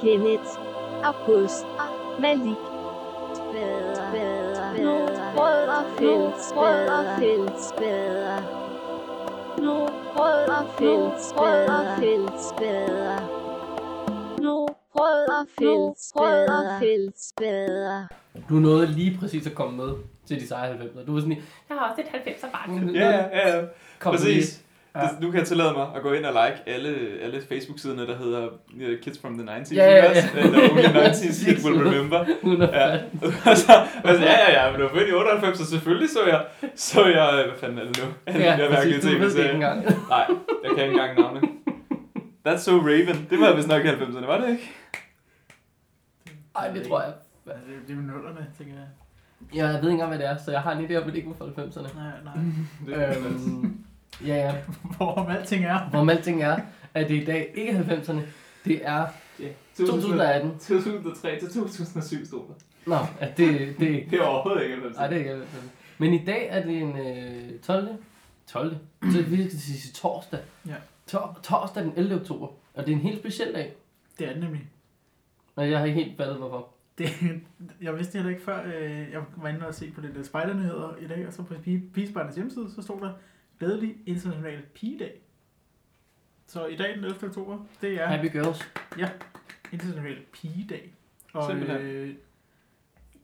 Kenneth, August, Malik, Spader, Spader, nu rødder fællesbader, fællesbader. Nu rødder fællesbader, fællesbader. Nu rødder fællesbader, fællesbader. Du nåede lige præcis at komme med til de seje 90'er. Du var sådan lige, jeg har også et 90'er barn. Ja, ja, ja. Kom Præcis. Ja. Det, nu kan jeg tillade mig at gå ind og like alle, alle Facebook-siderne, der hedder uh, Kids from the 90s. Ja, ja, ja. Eller Only 90s Kids will remember. Ja. og så, altså, ja, ja, ja, men du var født i 98, så selvfølgelig så jeg, så jeg, hvad fanden er det nu? Ja, jeg præcis, du ved det ikke engang. Nej, jeg kan ikke engang navne. That's so Raven. Det var vist nok i 90'erne, var det ikke? Ej, det tror jeg. Det, det er jo nullerne, tænker jeg. Ja, jeg ved ikke engang, hvad det er, så jeg har en idé om, at det ikke var fra 90'erne. Nej, nej. Øhm, ja, ja. Hvorom alting er. Hvor alting er, at det i dag ikke er 90'erne. Det er Ja. 2018. 2003 til 2007 stod der. Nå, at det, det, Det er overhovedet ikke 90'erne. Nej, det er ikke 90'erne. Men i dag er det en øh, 12. 12. Så vi skal sige torsdag. Ja. Tor- torsdag den 11. oktober. Og det er en helt speciel dag. Det er det nemlig. Men jeg har ikke helt fattet, hvorfor. Det, jeg vidste det heller ikke før, øh, jeg var inde og se på det der spejdernyheder i dag, og så på Pige- Pigespejdernes hjemmeside, så stod der glædelig international pigedag. Så i dag den 11. oktober, det er Happy Girls. international pigedag. Og Simpelthen. øh,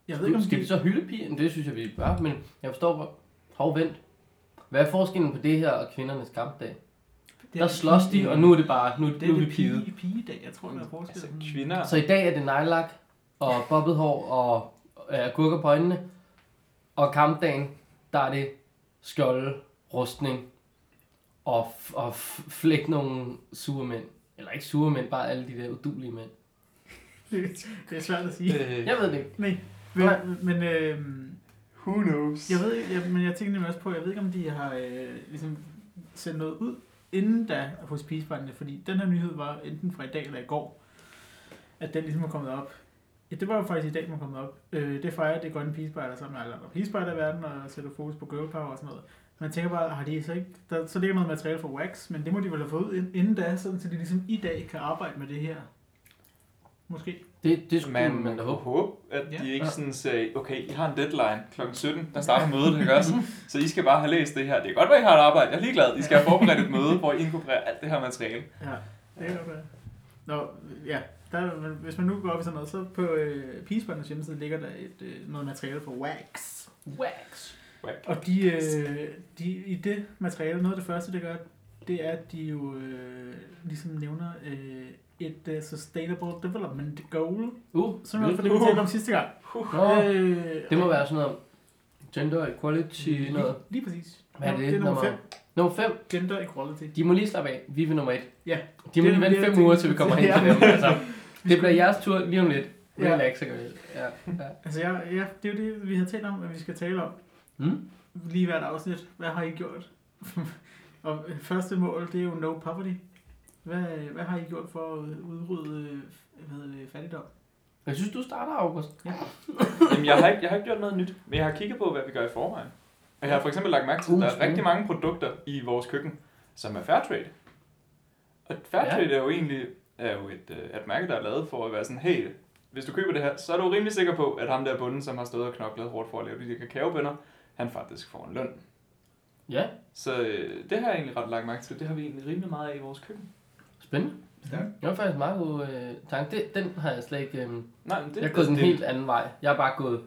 jeg ved ikke om Skal vi det, så hylde pigen? Det synes jeg, vi bør. Men jeg forstår, hvor... Hov, vent. Hvad er forskellen på det her og kvindernes kampdag? det Der slås de, og nu er det bare... Nu, det nu er vi det pige. pige, pigedag, jeg tror, der er forskel. Altså, kvinder... Så i dag er det nejlak og bobbet hår og øh, gurker på øjnene. Og kampdagen, der er det skjolde, rustning og, f- og f- flæk nogle sure mænd. Eller ikke sure mænd, bare alle de der udulige mænd. Det, er svært at sige. Øh, Jeg ved det ikke. Nej, men, Nej. men øh, who knows? Jeg ved ikke, jeg, men jeg tænker nemlig også på, jeg ved ikke, om de har øh, ligesom sendt noget ud inden da hos Peacebandene, fordi den her nyhed var enten fra i dag eller i går, at den ligesom er kommet op. Ja, det var jo faktisk i dag, var kommet op. Øh, det fejrer det grønne Peacebejder sammen med alle andre verden, og sætter fokus på girl power og sådan noget. Jeg tænker bare, har de så ikke, der, så ligger noget materiale for Wax, men det må de vel have fået ud ind- inden da, sådan, så de ligesom i dag kan arbejde med det her. Måske. Det, det skulle Man, man, man da håbe. håbe, at Ja. de ikke Ja. sådan sagde, okay, I har en deadline kl. 17, der starter mødet, ikke også? Så I skal bare have læst det her. Det kan godt være, I har et arbejde. Jeg er ligeglad. I skal have forberedt et møde, hvor I inkorporerer alt det her materiale. Ja, det kan godt. Nå, ja, der, hvis man nu går op i sådan noget, så på øh, Peacebanders hjemmeside ligger der et, øh, noget materiale for Wax. Wax. Og de, øh, de, i det materiale, noget af det første, det gør, det er, at de jo øh, ligesom nævner øh, et uh, Sustainable Development Goal. Uh, Som er for det, vi talte om sidste gang. Nå, Øh, det må være sådan noget gender equality lige, noget. lige præcis. Hvad er det? det er nummer 5. Nummer 5. Gender Equality. De må lige slappe af. Vi er nummer 1. Ja. De må Det er lige vente det, jeg 5 uger, til vi kommer hen Ja. til dem. Altså, det bliver jeres tur lige om lidt. Ja. Relax, det. Ja. ja. Altså, ja, ja, det er jo det, vi har talt om, at vi skal tale om. Mm? lige hvert afsnit. Hvad har I gjort? og øh, første mål, det er jo no poverty. Hvad, hvad har I gjort for at udrydde øh, hvad hedder det, fattigdom? Jeg synes, du starter, August. Jamen, jeg har, ikke, jeg har ikke gjort noget nyt, men jeg har kigget på, hvad vi gør i forvejen. Og jeg har for eksempel lagt mærke til, at der er rigtig mange produkter i vores køkken, som er Fairtrade. Og Fairtrade ja. er jo egentlig er jo et, øh, et mærke, der er lavet for at være sådan, hey, hvis du køber det her, så er du rimelig sikker på, at ham der bunden, som har stået og knoklet hårdt for at lave de der kakaobønner, han faktisk får en løn. Ja, Så øh, det har jeg egentlig ret lagt mærke til. Det har vi egentlig rimelig meget af i vores køkken. spændende. Stærkt. Det var faktisk en meget god øh, tanke. Det, den har jeg slet ikke... Øh, Nej, men det, jeg er gået en det, helt anden vej. Jeg har bare gået...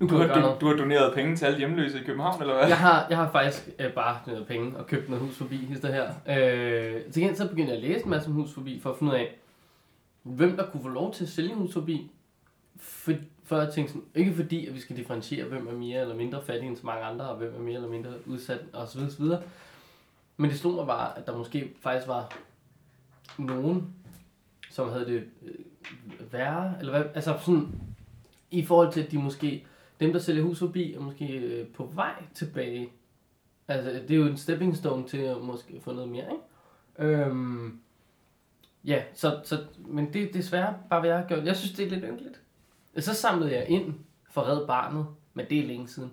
Nu du, har, du, du har doneret penge til alle hjemløse i København, eller hvad? Jeg har, jeg har faktisk øh, bare noget penge og købt noget hus forbi, hister her. Øh, til gengæld så begyndte jeg at læse en masse om hus forbi, for at finde ud af, hvem der kunne få lov til at sælge hus forbi. For, før jeg tænkte sådan, ikke fordi, at vi skal differentiere, hvem er mere eller mindre fattig end så mange andre, og hvem er mere eller mindre udsat, og så videre, Men det slog mig bare, at der måske faktisk var nogen, som havde det øh, værre, eller hvad, altså sådan, i forhold til, at de måske, dem der sælger hus forbi, er måske øh, på vej tilbage. Altså, det er jo en stepping stone til at måske få noget mere, ikke? Øhm, ja, så, så, men det er desværre bare, hvad jeg har gjort. Jeg synes, det er lidt ynkeligt. Så samlede jeg ind for Red Barnet, men det er længe siden.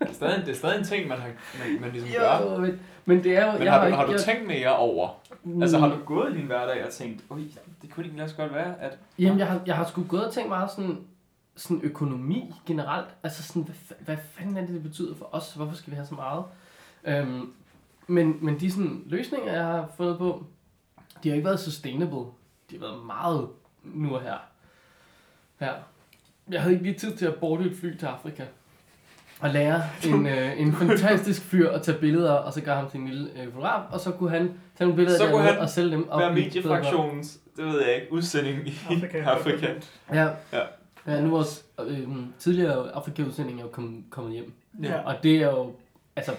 Altså, stadig, det er stadig en ting, man, har, man, man ligesom gør. Jo, men, men det er jo... Men jeg har, du, har du gjort- tænkt mere over? Mm, Altså har du gået i din hverdag og tænkt, oj, det kunne egentlig også godt være, at... Jamen, jeg har, jeg har sgu gået og tænkt meget sådan, sådan økonomi generelt. Altså sådan, hvad, hvad fanden er det, det betyder for os? Hvorfor skal vi have så meget? Øhm, men, men de sådan, løsninger, jeg har fundet på, de har ikke været sustainable. De har været meget nu og her. her. Jeg havde ikke lige tid til at borte et fly til Afrika. Og lære en, øh, en fantastisk fyr at tage billeder, og så gøre ham til en lille øh, fotograf, og så kunne han tage nogle billeder Så kunne han og sælge dem. og Være mediefraktionens, det ved jeg ikke, udsending i Afrika. Afrika. Ja. Ja. Ja, nu er vores øh, tidligere Afrika-udsending er jo kommet, kommet hjem. Ja. Og det er jo, altså,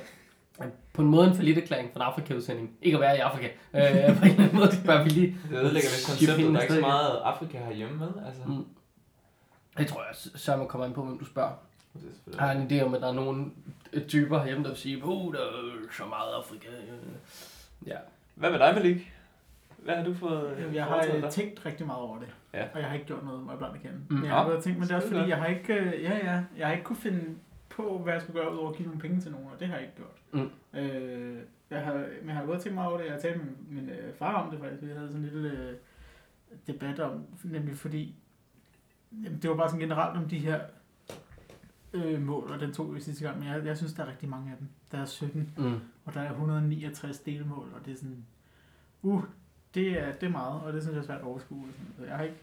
på en måde en forlitterklæring for en Afrika-udsending. Ikke at være i Afrika. Øh, på en eller anden måde bør vi lige... Det ødelægger Skib konceptet, der er ikke så meget Afrika herhjemme med. Altså. Mm. Det tror jeg, så man kommer an på, hvem du spørger. Det er Jeg har en idé om, at der er nogle øh, typer herhjemme, der vil sige, oh, der er så meget Afrika. Ja. Hvad med dig, Malik? Hvad har du fået Jamen, Jeg har øh, dig? tænkt rigtig meget over det. Ja. Og jeg har ikke gjort noget, må jeg blandt erkende. Mm. Jeg har og tænkt, men det er også fordi, jeg har ikke, øh, ja, ja, jeg har ikke kunne finde på, hvad jeg skulle gøre, udover at give nogle penge til nogen, og det har jeg ikke gjort. Mm. Øh, jeg har, men jeg har og tænkt meget over det, jeg har talt med min øh, far om det faktisk, vi havde sådan en lille øh, debat om, nemlig fordi, jamen, det var bare sådan generelt om de her øh, mål, og den tog vi sidste gang, men jeg, jeg synes, der er rigtig mange af dem. Der er 17, Mm. og der er 169 delmål, og det er sådan, uh, det er, det er meget, og det synes jeg er svært at overskue. sådan. Så jeg har ikke,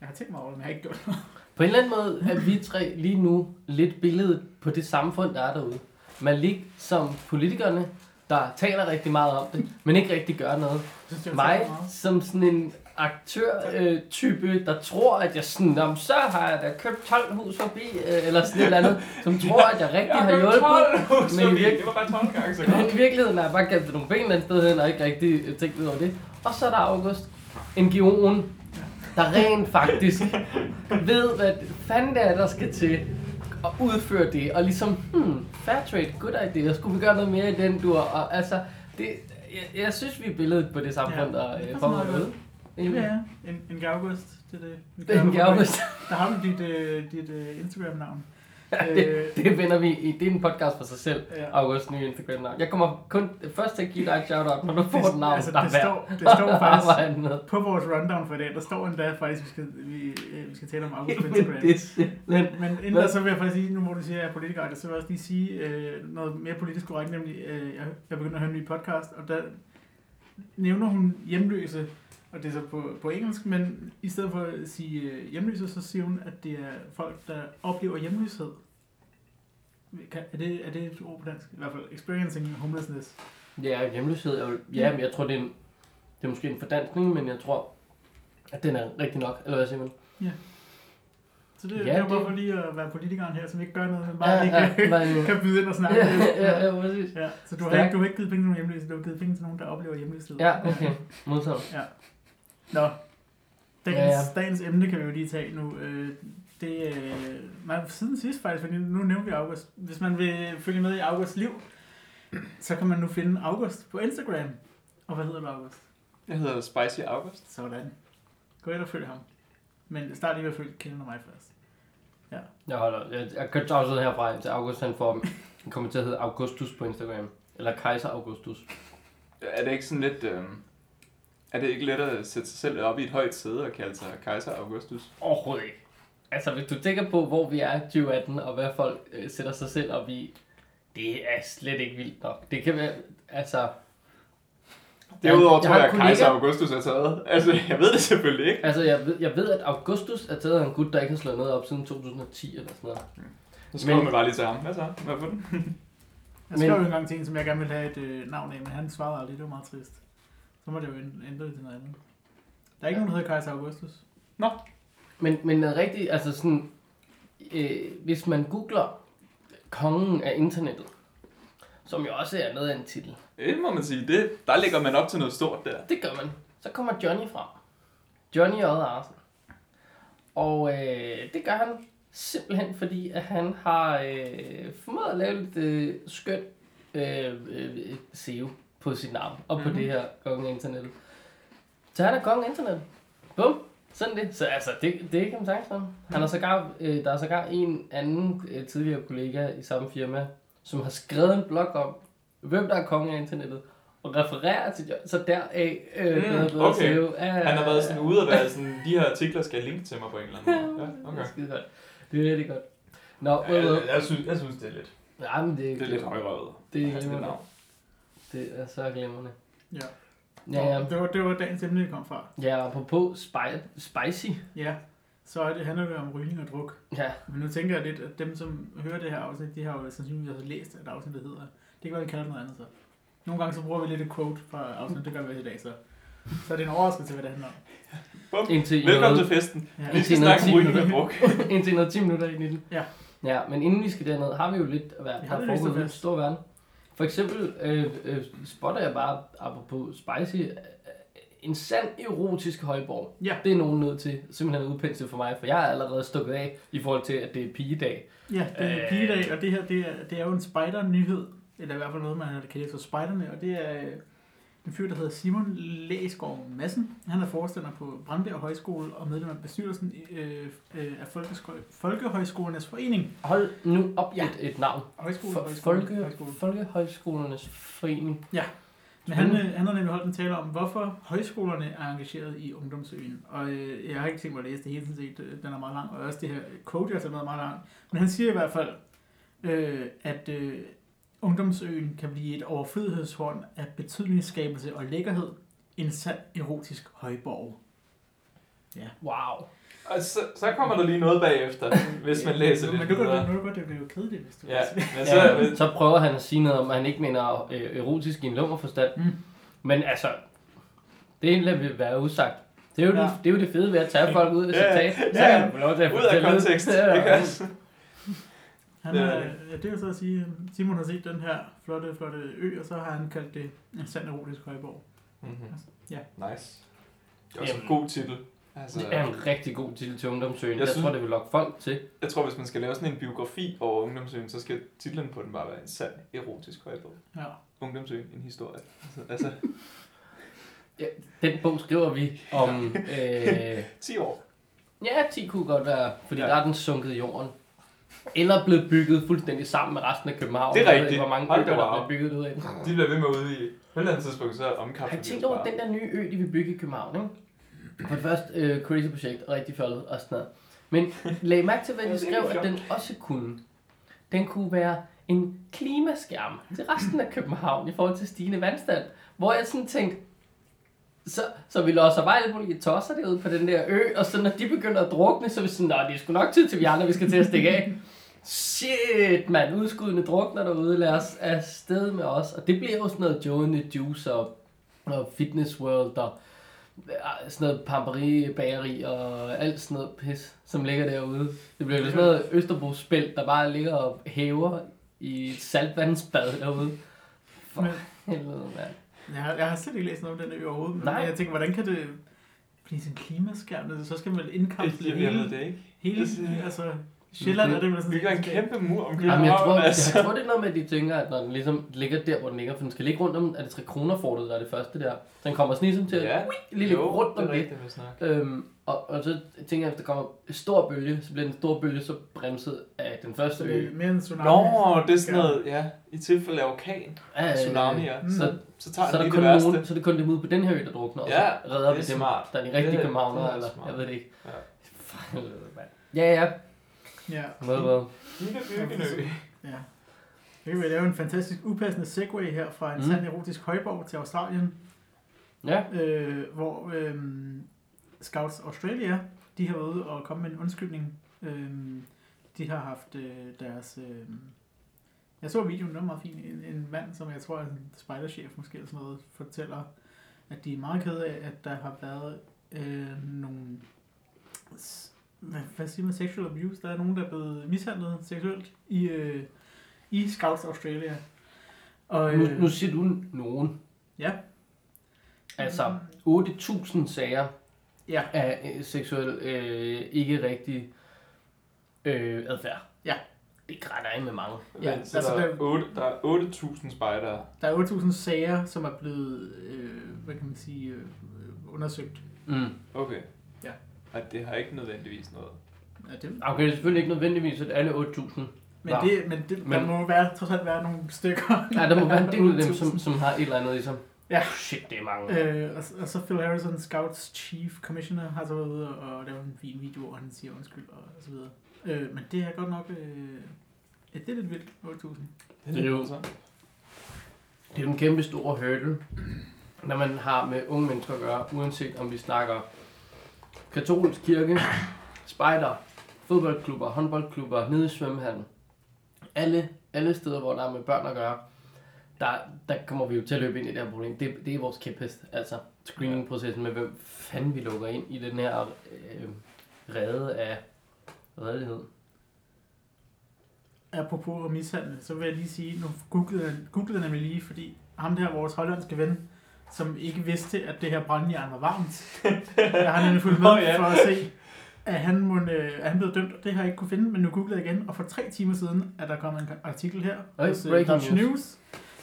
jeg har tænkt mig over det, men jeg har ikke gjort noget. På en eller anden måde er vi tre lige nu lidt billedet på det samfund, der er derude. Malik som politikerne, der taler rigtig meget om det, men ikke rigtig gør noget. Jeg jeg Mig som sådan en aktør-type, der tror, at jeg sådan, "Nå, men så har jeg da købt 12 hus forbi, øh, eller sådan et eller andet, som tror, at jeg rigtig har hjulpet. men i virke- Det var bare 12 gange så Men i virkeligheden har jeg bare gemt nogle ben et sted hen, og ikke rigtig øh, tænkt ud over det. Og så er der August, NGO'en, der rent faktisk ved, hvad fanden det er, der skal til at udføre det. Og ligesom, hmm, fair trade, good idea, skulle vi gøre noget mere i den dur? Og altså, det, jeg, jeg synes, vi er billedet på det samfund, Ja, der øh, er godt. med. Ja. En, en Gaugust, det er det. Det er en August. Der har du dit, øh, dit øh, Instagram-navn. Det, det vender vi i. Det er en podcast for sig selv. Ja. August nye Instagram-navn. Jeg kommer kun først til at give dig et shout-out, når du får et navn, altså, der det, er står, det står faktisk på vores rundown for i dag, der står endda faktisk, vi skal, vi, øh, vi skal tale om August på Instagram. Men det simpelthen... Men inden da, så vil jeg faktisk sige, nu hvor du siger, at jeg er politiker, så vil jeg også lige sige øh, noget mere politisk korrekt, nemlig, øh, jeg, jeg begynder at høre en ny podcast, og der nævner hun hjemløse, og det er så på, på engelsk, men i stedet for at sige øh, hjemløse, så siger hun, at det er folk, der oplever hjemløshed. Kan, er, det, er det et ord på dansk? I hvert fald, experiencing homelessness. Ja, hjemløshed er jo... Ja, men jeg tror, det er, en, det er måske en fordanskning, men jeg tror, at den er rigtig nok. Eller hvad siger man? Så det, Ja, ja, det er jo bare for lige at være politikeren her, som ikke gør noget, men bare Ja, lige ja, kan, kan byde ind og snakke. Ja, ja, ja, præcis. Ja, så du har, ikke, du har ikke givet penge til nogen hjemløse, du har givet penge til nogen, der oplever hjemløshed. Ja, okay. Modtaget. Nå, dagens, Ja, ja, ja. ja. dagens emne kan vi jo lige tage nu. Øh, det øh, nej, siden sidst faktisk, fordi nu nævnte vi August. Hvis man vil følge med i Augusts liv, så kan man nu finde August på Instagram. Og hvad hedder du, August? Jeg hedder Spicy August. Sådan. Gå ind og følg ham. Men start lige med at følge og mig først. Jeg holder... Jeg, jeg kan også herfra til August, han får... Han kommer til at hedde Augustus på Instagram. Eller Kaiser Augustus. Er det ikke sådan lidt... Øh, er det ikke let at sætte sig selv op i et højt sæde og kalde sig kejser Augustus? Overhovedet ikke. Altså, hvis du tænker på, hvor vi er i 2018, og hvad folk øh, sætter sig selv op i, det er slet ikke vildt nok. Det kan være, altså... Derudover tror jeg, en at kejser Augustus er taget. Altså, jeg ved det selvfølgelig ikke. Altså, jeg ved, jeg ved, at Augustus er taget af en gut, der ikke har slået noget op siden 2010 eller sådan noget. Så skriver man bare lige til ham. Hvad så? Hvad for den? Jeg skrev Men- jo engang til en, som jeg gerne ville have et øh, navn af, men han svarede aldrig. Det var meget trist. Så må det jo ændre det til noget andet. Der er ikke nogen, der hedder Kaiser Augustus. Men, men noget rigtigt, altså sådan, øh, hvis man googler kongen af internettet, som jo også er noget af en titel, Det må man sige. Det, der ligger man op til noget stort der. det gør man. Så kommer Johnny frem. Johnny J. Arsen. Og øh, det gør han simpelthen fordi, at han har øh, formået at lave lidt øh, skøn øh, øh, SEO på sit navn og på Mhm. det her konge af internettet. Så han er kongen af internettet. Bum. Sådan det. Så altså, det, det kan man sagtens om. Han er sågar, øh, der er sågar en anden øh, tidligere kollega i samme firma, som har skrevet en blog om, hvem der er konge af internettet, og refererer til så deraf øh, Mm, bedre, bedre okay. Ja, Han har været sådan ude og være sådan, de her artikler skal linke til mig på en eller anden måde. Ja, Okay. okay. Det er godt. Det er rigtig godt. Nå, Ja, jeg, jeg, synes, jeg synes, det er lidt, Ja, men det, det er lidt højrøvet. Det er glimrende. navn. Det er så glimrende. Ja. Ja, ja. Det var, det var dagens emne, det kom fra. Ja, apropos spi- spicy. Ja, så er det, handler det om rygning og druk. Ja, Men nu tænker jeg lidt, at dem, som hører det her afsnit, de har jo sandsynligvis også læst et afsnit, der hedder. Det kan være, vi kalder det noget andet så. Nogle gange så bruger vi lidt et quote fra afsnit, det gør vi også i dag, så. Så er det en overraskelse, hvad det handler om. Bum. indtil Velkommen til festen. Ja. Vi skal snakke om 10 rygning og minutter. druk. indtil noget 10 minutter ind i den. Ja. Ja, men inden vi skal derned, har vi jo lidt Vi foregået i ekstra den fast. store verden. For eksempel øh, øh, spotter jeg bare, apropos spicy, øh, en sand erotisk højborg. Ja. Det er nogen nødt til simpelthen at udpensle for mig, for jeg er allerede stukket af i forhold til, at det er pigedag. Ja, det er Øh. pigedag, og det her, det er, det er jo en spider-nyhed, eller i hvert fald noget, man har kaldt for spejderne, og det er en fyr, der hedder Simon Læsgaard Madsen. Han er forstander på Brandbjerg Højskole og medlem af bestyrelsen øh, øh, af Folkeskø- Folkehøjskolernes Forening. Hold nu op Ja. et, et navn. Højskole, For, højskole, folke, højskole. Folkehøjskolernes Forening. Men han, øh, han har nemlig holdt en tale om, hvorfor højskolerne er engageret i Ungdomsøen. Og øh, jeg har ikke tænkt mig at læse det hele, set. øh, Den er meget lang, og også det her quote, jeg har taget med, er meget lang. Men han siger i hvert fald, øh, at øh, Ungdomsøen kan blive et overflødighedshorn af betydningsskabelse og lækkerhed. En sand erotisk højborg. Wow. Og så, så kommer der lige noget bagefter, hvis man læser Men lidt nu kan videre. du, nu kan godt, det bliver jo kedeligt, hvis du Ja, men så, Ja, så prøver han at sige noget om, at han ikke mener øh, erotisk i en lummerforstand. Mm. Men altså, det lader vi være usagt. Det er, jo Ja. det, det er jo det fede ved at tage folk ud af Ja, citat. Så ja. kan du få lov til at ud af fortælle kontekst. Ja, ja. Han Det er er, ja, det vil så at sige, Simon har set den her flotte, flotte ø, og så har han kaldt det en sand erotisk højborg. Mhm. Ja. Nice. Det er også en Jamen. god titel. Altså, Det er en rigtig god titel til Ungdomsøen. Jeg, Jeg synes- tror, det vil lokke folk til. jeg tror, hvis man skal lave sådan en biografi over Ungdomsøen, så skal titlen på den bare være en sand erotisk højbog. Ja. Ungdomsøen, en historie. Altså, altså Den bog skriver vi om... Øh, 10 år. ja, 10 kunne godt være, fordi Ja. ja. der er den sunket i jorden. Eller blevet bygget fuldstændig sammen med resten af København. Det er Jeg ved rigtigt. ikke, hvor mange Hold øer, der bliver bygget ud af. De bliver ved med ude i... På et eller andet tidspunkt, så Har omkapsler I tænkt over den der nye ø, de vil bygge i København, ikke? For det første, øh, crazy projekt, og rigtig fjollet og sådan noget. Men lag mærke til, hvad de skrev, at den også kunne. Den kunne være en klimaskærm til resten af København i forhold til stigende vandstand. Hvor jeg sådan tænkte, så, så vi låser bare alle mulige tosser derude på den der ø, og så når de begynder at drukne, så er vi sådan, nej, det er sgu nok tid til vi andre, vi skal til at stikke af. Shit, mand, udskudende drukner derude, lad os afsted med os. Og det bliver jo sådan noget Joe and the Juice og, og Fitness World og sådan noget pamperi, bageri og alt sådan noget pis, som ligger derude. Det bliver jo sådan noget Østerbro spil, der bare ligger og hæver i et saltvandsbad derude. For helvede, mand. Jeg har, jeg har slet ikke læst noget om den ø overhovedet, men Nej. jeg tænker, hvordan kan det blive sådan en klimaskærm? Så skal man indkapsle hele, det ikke. hele, altså, Sjælland er det vel sådan Vi gør en kæmpe mur omkring Jamen, jeg, tror, København, jeg, altså. jeg tror, det er noget med, at de tænker, at når den ligesom ligger der, hvor den ligger, for den skal ligge rundt om, er det tre kroner fortet, der er det første der. Så den kommer sådan ligesom til at Ja, lige ligge rundt det om er det. rigtigt, vi snakker. Øhm, og, og så tænker jeg, at der kommer en stor bølge, så bliver den store bølge så bremset af den første det ø. er mere en tsunami. Nå, det er sådan noget, ja, i tilfælde af orkan, Øh, tsunami, ja. Mm. Så, Så tager så, er lige kun det værste. nogen, så er det kun dem ude på den her ø, der drukner, og Ja, så redder vi det er dem, smart. der er de rigtige Det- københavnere, det er eller jeg ved det ikke. Ja. For mand. Ja, ja. Ja. Hvad, hvad? Lille byggenø. Ja. Jeg vil lave en fantastisk upassende segway her fra en Mm. mm. sand erotisk højborg til Australien, Ja, øh, hvor øh, Scouts Australia, de har været ude og komme med en undskyldning. Øh, de har haft øh, deres... Øh, jeg så videoen, den var meget fin. En, en mand, som jeg tror er en spejderchef måske, eller sådan noget, fortæller, at de er meget kede af, at der har været øh, nogle... Hvad, hvad siger man? Sexual abuse. Der er nogen, der er blevet mishandlet seksuelt i, øh, i Scouts Australia. Og, nu, øh, nu siger du nogen. Ja. Altså, 8.000 sager Ja. af øh, seksuel øh, ikke rigtig øh, adfærd. Ja. Det grænder ind med mange. Ja, så altså, der, er der- 8, der er 8.000 spejdere. Der er 8.000 sager, som er blevet, øh, hvad kan man sige, øh, undersøgt. Mm. Okay. At det har ikke nødvendigvis noget. Ja, det, Okay, det er selvfølgelig ikke nødvendigvis, at alle 8.000 Men, det, men, det, der Men- må være, trods alt være nogle stykker. Ja, der må være en del af dem, som, som har et eller andet i sig. Ja. Shit, det er mange. Øh, og, og, så Phil Harrison, Scouts Chief Commissioner, har så været ude og lave en fin video, hvor han siger undskyld og, og så videre. Øh, men det er godt nok... Øh, ja, det er lidt vildt, 8.000. Det er jo- Det er jo en kæmpe stor hurdle, når man har med unge mennesker at gøre, uanset om vi snakker katolsk kirke, spejder, fodboldklubber, håndboldklubber, nede i svømmehallen. Alle, alle steder, hvor der er med børn at gøre, der, der kommer vi jo til at løbe ind i det her problem. Det, det er vores kæphest, altså screening-processen med, hvem fanden vi lukker ind i den her øh, rede af redelighed. Apropos at mishandle, så vil jeg lige sige, nu googlede jeg, googlede jeg nemlig lige, fordi ham der, vores hollandske ven, som ikke vidste, at det her brandjern var varmt. Jeg har nemlig fulgt med Nå, ja. for at se, at han, må, øh, at han blev dømt. Det har jeg ikke kunne finde, men nu googlede jeg igen, og for tre timer siden er der kommet en artikel her Øj, hos øh, breaking Dutch news. News.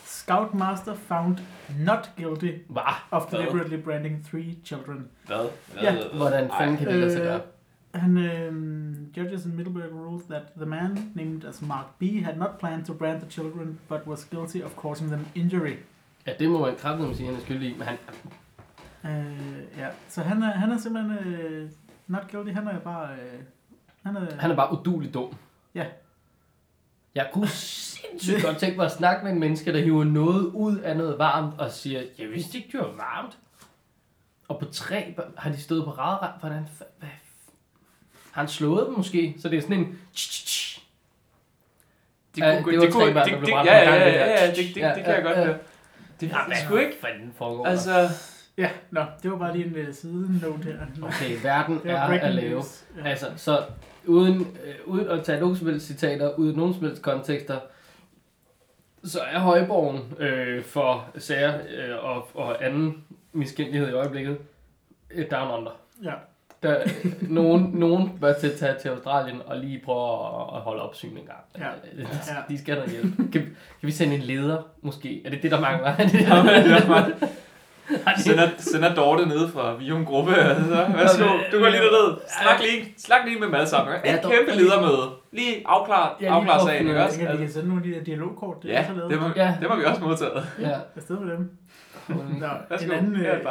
Scoutmaster found not guilty Hvad? of Hvad? deliberately branding three children. Hvad? Ja. Hvordan fanden kan det lade sig Øh, gøre? And um, judges in Middleburg ruled that the man, named as Mark B., had not planned to brand the children, but was guilty of causing them injury. Ja, det må man kraftigt sige, han er skyldig i, men han, Uh, ja, så han er, han er simpelthen uh, not guilty. Han er bare... Uh, han er, Han er bare udulig dum. Ja. Jeg kunne sindssygt godt tænke mig at snakke med en menneske, der hiver noget ud af noget varmt og siger, jeg vidste ikke, det var varmt. Og på tre har de stået på ræd Hvordan hvad? Har han slået dem måske? Så det er sådan en... Det Ja, kunne, det det, det, det, ja, ja, ja, det ja, det, det, Ja, det kan jeg ja, godt ja. høre. Det, Ja, det skulle ikke... Hvad fanden foregår Altså, Ja, nå, det var bare lige en uh, side note her. der? Okay, verden er at lave. Ja. Altså, så uden, øh, uden at tage nogen som helst citater, uden nogen som helst kontekster, så er højborgen øh, for sager øh, og, og anden miskændelighed i øjeblikket et down under. ja. Der, nogen, nogen bør til at tage til Australien og lige prøve at, at holde opsyn en gang. Ja. Øh, Ja. De skal noget hjælp. Kan, kan vi sende en leder, måske? Er det det, der mangler? Er det, Ja, det er bare- Har de- sender, sender Dorte ned fra Vium Gruppe. Altså. Værsgo, du går lige derned. Snak lige, snak lige med dem alle sammen. Et kæmpe ledermøde. Lige afklar, Ja, lige afklar sagen, ikke også? Vi Altså, kan sende nogle af de der dialogkort, det er Ja, så lavet. det må, Ja. det må vi også modtage. Ja. Afsted med dem. Nå, en anden, øh.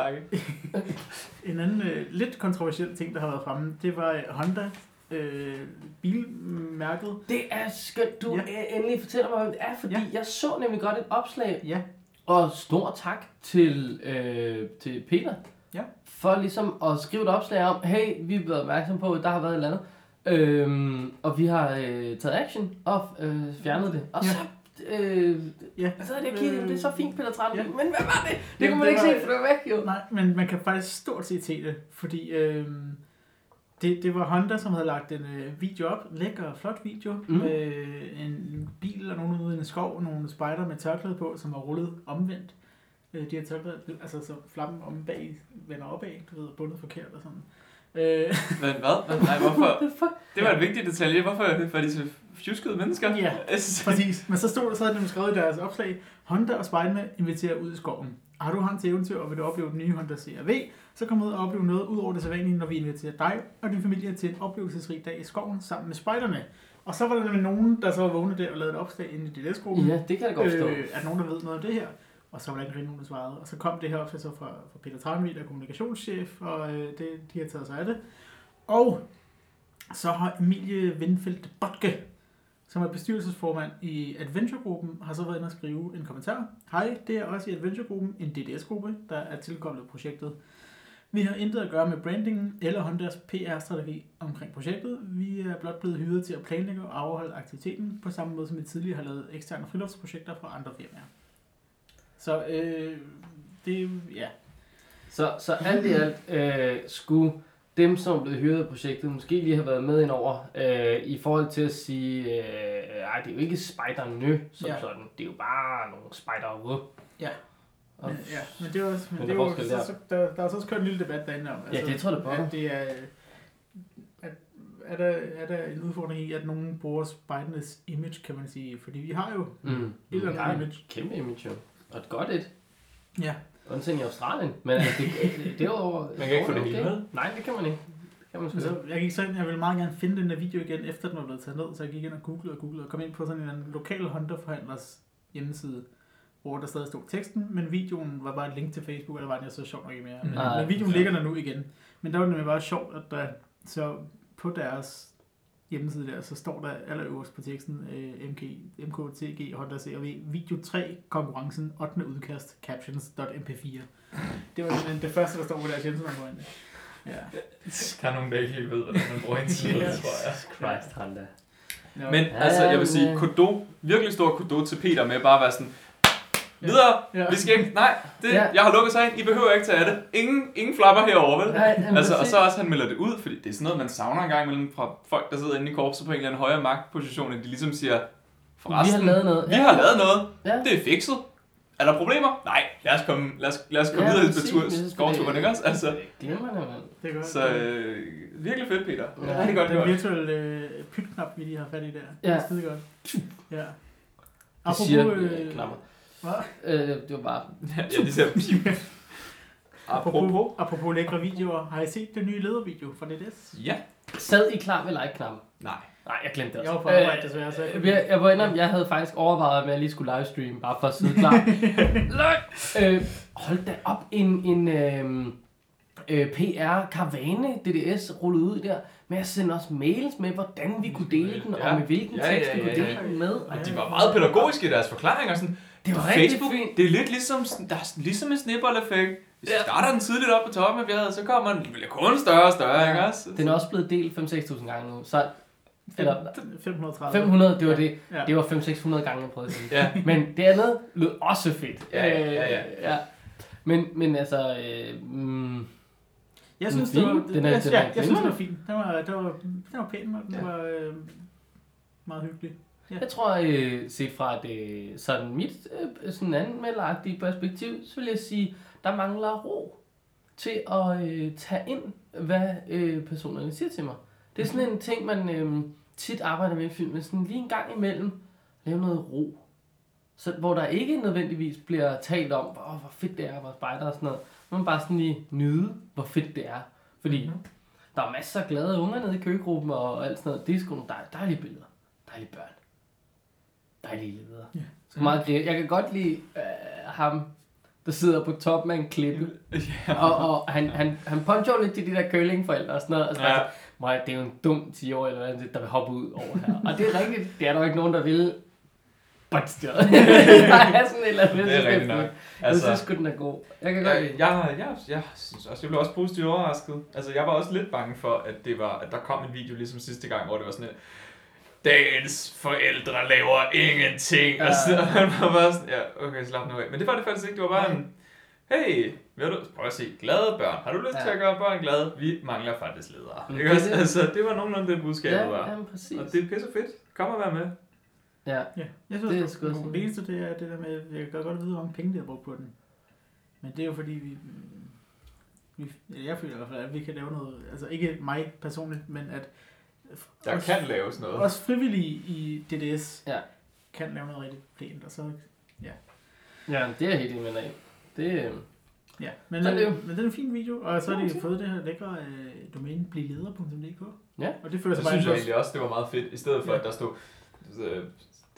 En anden øh, lidt kontroversiel ting, der har været fremme, det var øh, Honda øh, bilmærket. Det er skønt, du Ja. ja. endelig fortæller mig, hvad det er, fordi Ja. ja. jeg så nemlig godt et opslag, Ja, og stor tak til, øh, til Peter, Ja. for ligesom at skrive et opslag om, hey, vi er blevet opmærksom på, at der har været et eller andet, øhm, og vi har øh, taget action og øh, fjernet det. Og Ja. så, øh, ja. så havde jeg kigget, det er så fint, Peter Tran, Ja. men hvad var det? Det Jamen, kunne man det ikke var- se, for det var væk jo. Nej, men man kan faktisk stort set se det, fordi øh, det, det var Honda, som havde lagt en øh, video op, lækker og flot video, mm. Med en bil og nogen ude i en skov, og nogle spejder med tørklæde på, som var rullet omvendt. Øh, de her tørklæder, altså så flammen om bag vender opad, du ved, bundet forkert og sådan. Øh, Men hvad? hvad? Nej, hvorfor? Det var en vigtig detalje. Hvorfor var de så fjuskede mennesker? Ja. Præcis, men så stod der så havde de skrevet i deres opslag, Honda og spejderne inviterer ud i skoven. Har du hans eventyr og vil du opleve den nye Honda CRV, så kom ud og opleve noget ud over det sædvanlige, når vi inviterer dig og din familie til en oplevelsesrig dag i skoven sammen med spejderne. Og så var der nemlig nogen, der så var vågnet der og lavede et opslag ind i DLS-gruppen, Ja, det kan jeg godt forstå. øh, at nogen, der ved noget om det her. Og så var der ikke rigtig nogen, der svarede. Og så kom det her opslag så fra, fra Peter Tranvig, der er kommunikationschef, og øh, det, de har taget sig af det. Og så har Emilie Windfeldt Botke, som er bestyrelsesformand i Adventure-gruppen, har så været inde og skrive en kommentar. Hej, det er også i Adventure-gruppen en DDS-gruppe, der er tilkoblet projektet. Vi har intet at gøre med brandingen eller Hondas PR-strategi omkring projektet. Vi er blot blevet hyret til at planlægge og afholde aktiviteten, på samme måde som vi tidligere har lavet eksterne friluftsprojekter fra andre firmaer. Så øh, det ja. Så, så alt i alt øh, skulle dem, som blev hyret af projektet, måske lige have været med ind over, øh, i forhold til at sige, øh, ej, det er jo ikke spejderne som Ja. sådan, det er jo bare nogle spejdere. Ja. Og, Men, ja, men det er også, men Men det er der er jo, så, der. så, der, der er så også kørt en lille debat derinde om. Ja, det tror jeg da på. At det er, at, er, der, er der en udfordring i, at nogen bruger spejdernes image, kan man sige. Fordi vi har jo mm, et eller ja, andet image. kæmpe image, jo. Og et godt et. Ja, Undtagen i Australien. Men altså, det, det, det jo... Man kan ikke få det hele med. Nej, det kan man ikke. kan man sgu. så, jeg, gik så ind, jeg ville meget gerne finde den der video igen, efter den var blevet taget ned, så jeg gik ind og googlede og googlede og kom ind på sådan en eller anden lokal Honda-forhandlers hjemmeside, hvor der stadig stod teksten, men videoen var bare et link til Facebook, eller var den så sjovt nok ikke mere. Men, Ah, men videoen ja. ligger der nu igen. Men der var det bare sjovt, at der så på deres hjemmeside der, så står der allerøverst på teksten øh, MK, MKTG Honda CRV video 3 konkurrencen 8. udkast captions.mp4. Det var den, det første, der står på deres hjemmeside. Ja. Der er nogen, der ikke helt ved, hvordan man bruger internettet, Ja. tror jeg. Christ, Honda. Men altså, jeg vil sige, kudo, virkelig stor kudo til Peter med bare at være sådan, videre, Ja. vi skal ikke, nej, det, Ja. jeg har lukket sig ind, I behøver ikke tage det. Ingen, ingen flapper herovre, vel? Nej, Altså, og så også han melder det ud, fordi det er sådan noget, man savner en gang imellem fra folk, der sidder inde i korpset på en eller anden højere magtposition, at de ligesom siger, forresten, Vi har lavet noget. vi har lavet noget, Ja. det er fikset. Er der problemer? Nej, lad os komme, lad os, lad os komme Ja, videre synes, skovturen, det- ikke også? Altså, Det er Glimrende, mand. Det er godt. så øh, virkelig fedt, Peter. Ja. Ja. Rigtig godt Den virtuelle øh, pytknap, vi lige har fat i der. Ja. Det er skide godt. Ja. Det Apropos, siger øh, øh, knapper. Hvad? Øh, det var bare... Ja, de siger, Apropos, apropos. apropos lækre videoer, har I set den nye ledervideo fra DDS? Ja. Sad I klar ved like-knappen? Nej. Nej, jeg glemte det Jeg også. var på arbejde, desværre, så jeg øh, kunne- jeg, jeg, var indrømme, jeg havde faktisk overvejet, om jeg lige skulle livestream, bare for at sidde klar. Løg! øh, hold da op, en, en øh, øh, PR-karavane DDS rullet ud der, med at sende os mails med, hvordan vi kunne dele den, Ja. og med hvilken Ja, ja, tekst vi ja, kunne ja. dele den med. Og de var meget pædagogiske i deres forklaringer. Sådan, Det var Facebook, fint. det er lidt ligesom, der er ligesom en snibbold-effekt. Hvis Ja. starter den tidligt op på toppen af bjerget, så kommer den bliver kun større og større, ikke også? Den er også blevet delt 5-6.000 gange nu, så eller 530. 500, det var det. Ja. Det var 500-600 gange, jeg prøvede at sige. Ja. Men det andet lød også fedt. Ja, ja, ja, ja. Øh, ja. Men, men altså, øh, mm, Jeg synes, det var. Den er- jeg, den ja, er jeg synes, det var fint. Den var, den var, den var pæn, og den Ja. var øh, meget hyggelig. Jeg tror, øh, set fra et øh, sådan mit øh, sådan anmelderagtige perspektiv, så vil jeg sige, der mangler ro til at øh, tage ind, hvad øh, personerne siger til mig. Det er sådan en ting, man øh, tit arbejder med i film, sådan lige en gang imellem, lave noget ro. Så, hvor der ikke nødvendigvis bliver talt om, hvor, hvor fedt det er at være spejder og sådan noget. Man bare sådan lige nyde, hvor fedt det er. Fordi Mhm. der er masser af glade unger nede i køgegruppen og alt sådan noget. Det er sgu nogle dej, dejlige billeder. Dejlige børn. Dejlige ledere. Ja. Så meget glæde. Jeg kan godt lide øh, ham, der sidder på toppen af en klippe. Ja. Og, og han, han, han puncher lidt til de der curlingforældre og sådan noget. Altså, Ja. ja. Mig, det er jo en dum 10 år eller hvad, der vil hoppe ud over her. Og det er rigtigt. Det er der jo ikke nogen, der vil. But still. der er sådan et eller andet. Det er rigtigt nok. Jeg Altså, synes sgu, den er god. Jeg kan godt jeg, jeg, jeg, jeg, synes også, jeg blev også positivt overrasket. Altså, jeg var også lidt bange for, at, det var, at der kom en video ligesom sidste gang, hvor det var sådan et, Dagens forældre laver ingenting. Ja. Og så han var bare sådan, ja, okay, slap nu af. Men det var det faktisk ikke. Det var bare en, hey, vil du prøv at se, glade børn. Har du lyst ja. til Ja. at gøre børn glade? Vi mangler faktisk ledere. Mm, Ikke det også? det. Altså, det var nogenlunde det budskab, Ja, ja, var. jamen, præcis. Og det er pisse fedt. Kom og vær med. Ja. Ja, jeg synes, Det er det, sgu det, eneste det er det der med, jeg kan godt vide, hvor mange penge de har brugt på den. Men det er jo fordi, vi, vi eller jeg føler i hvert fald, at vi kan lave noget, altså ikke mig personligt, men at Der også, kan laves noget. også frivillige i DDS Ja. kan lave noget rigtig pænt, og så, Ja, det er jeg helt enig med. Det, øh, ja. Men, Sådan er det jo. men det er en fin video, og så har Ja, de det fået det her lækre øh, domæne blivleder.dk. Ja. Og det føler sig bare synes jeg en- egentlig også, det var meget fedt, i stedet for Ja. at der stod øh,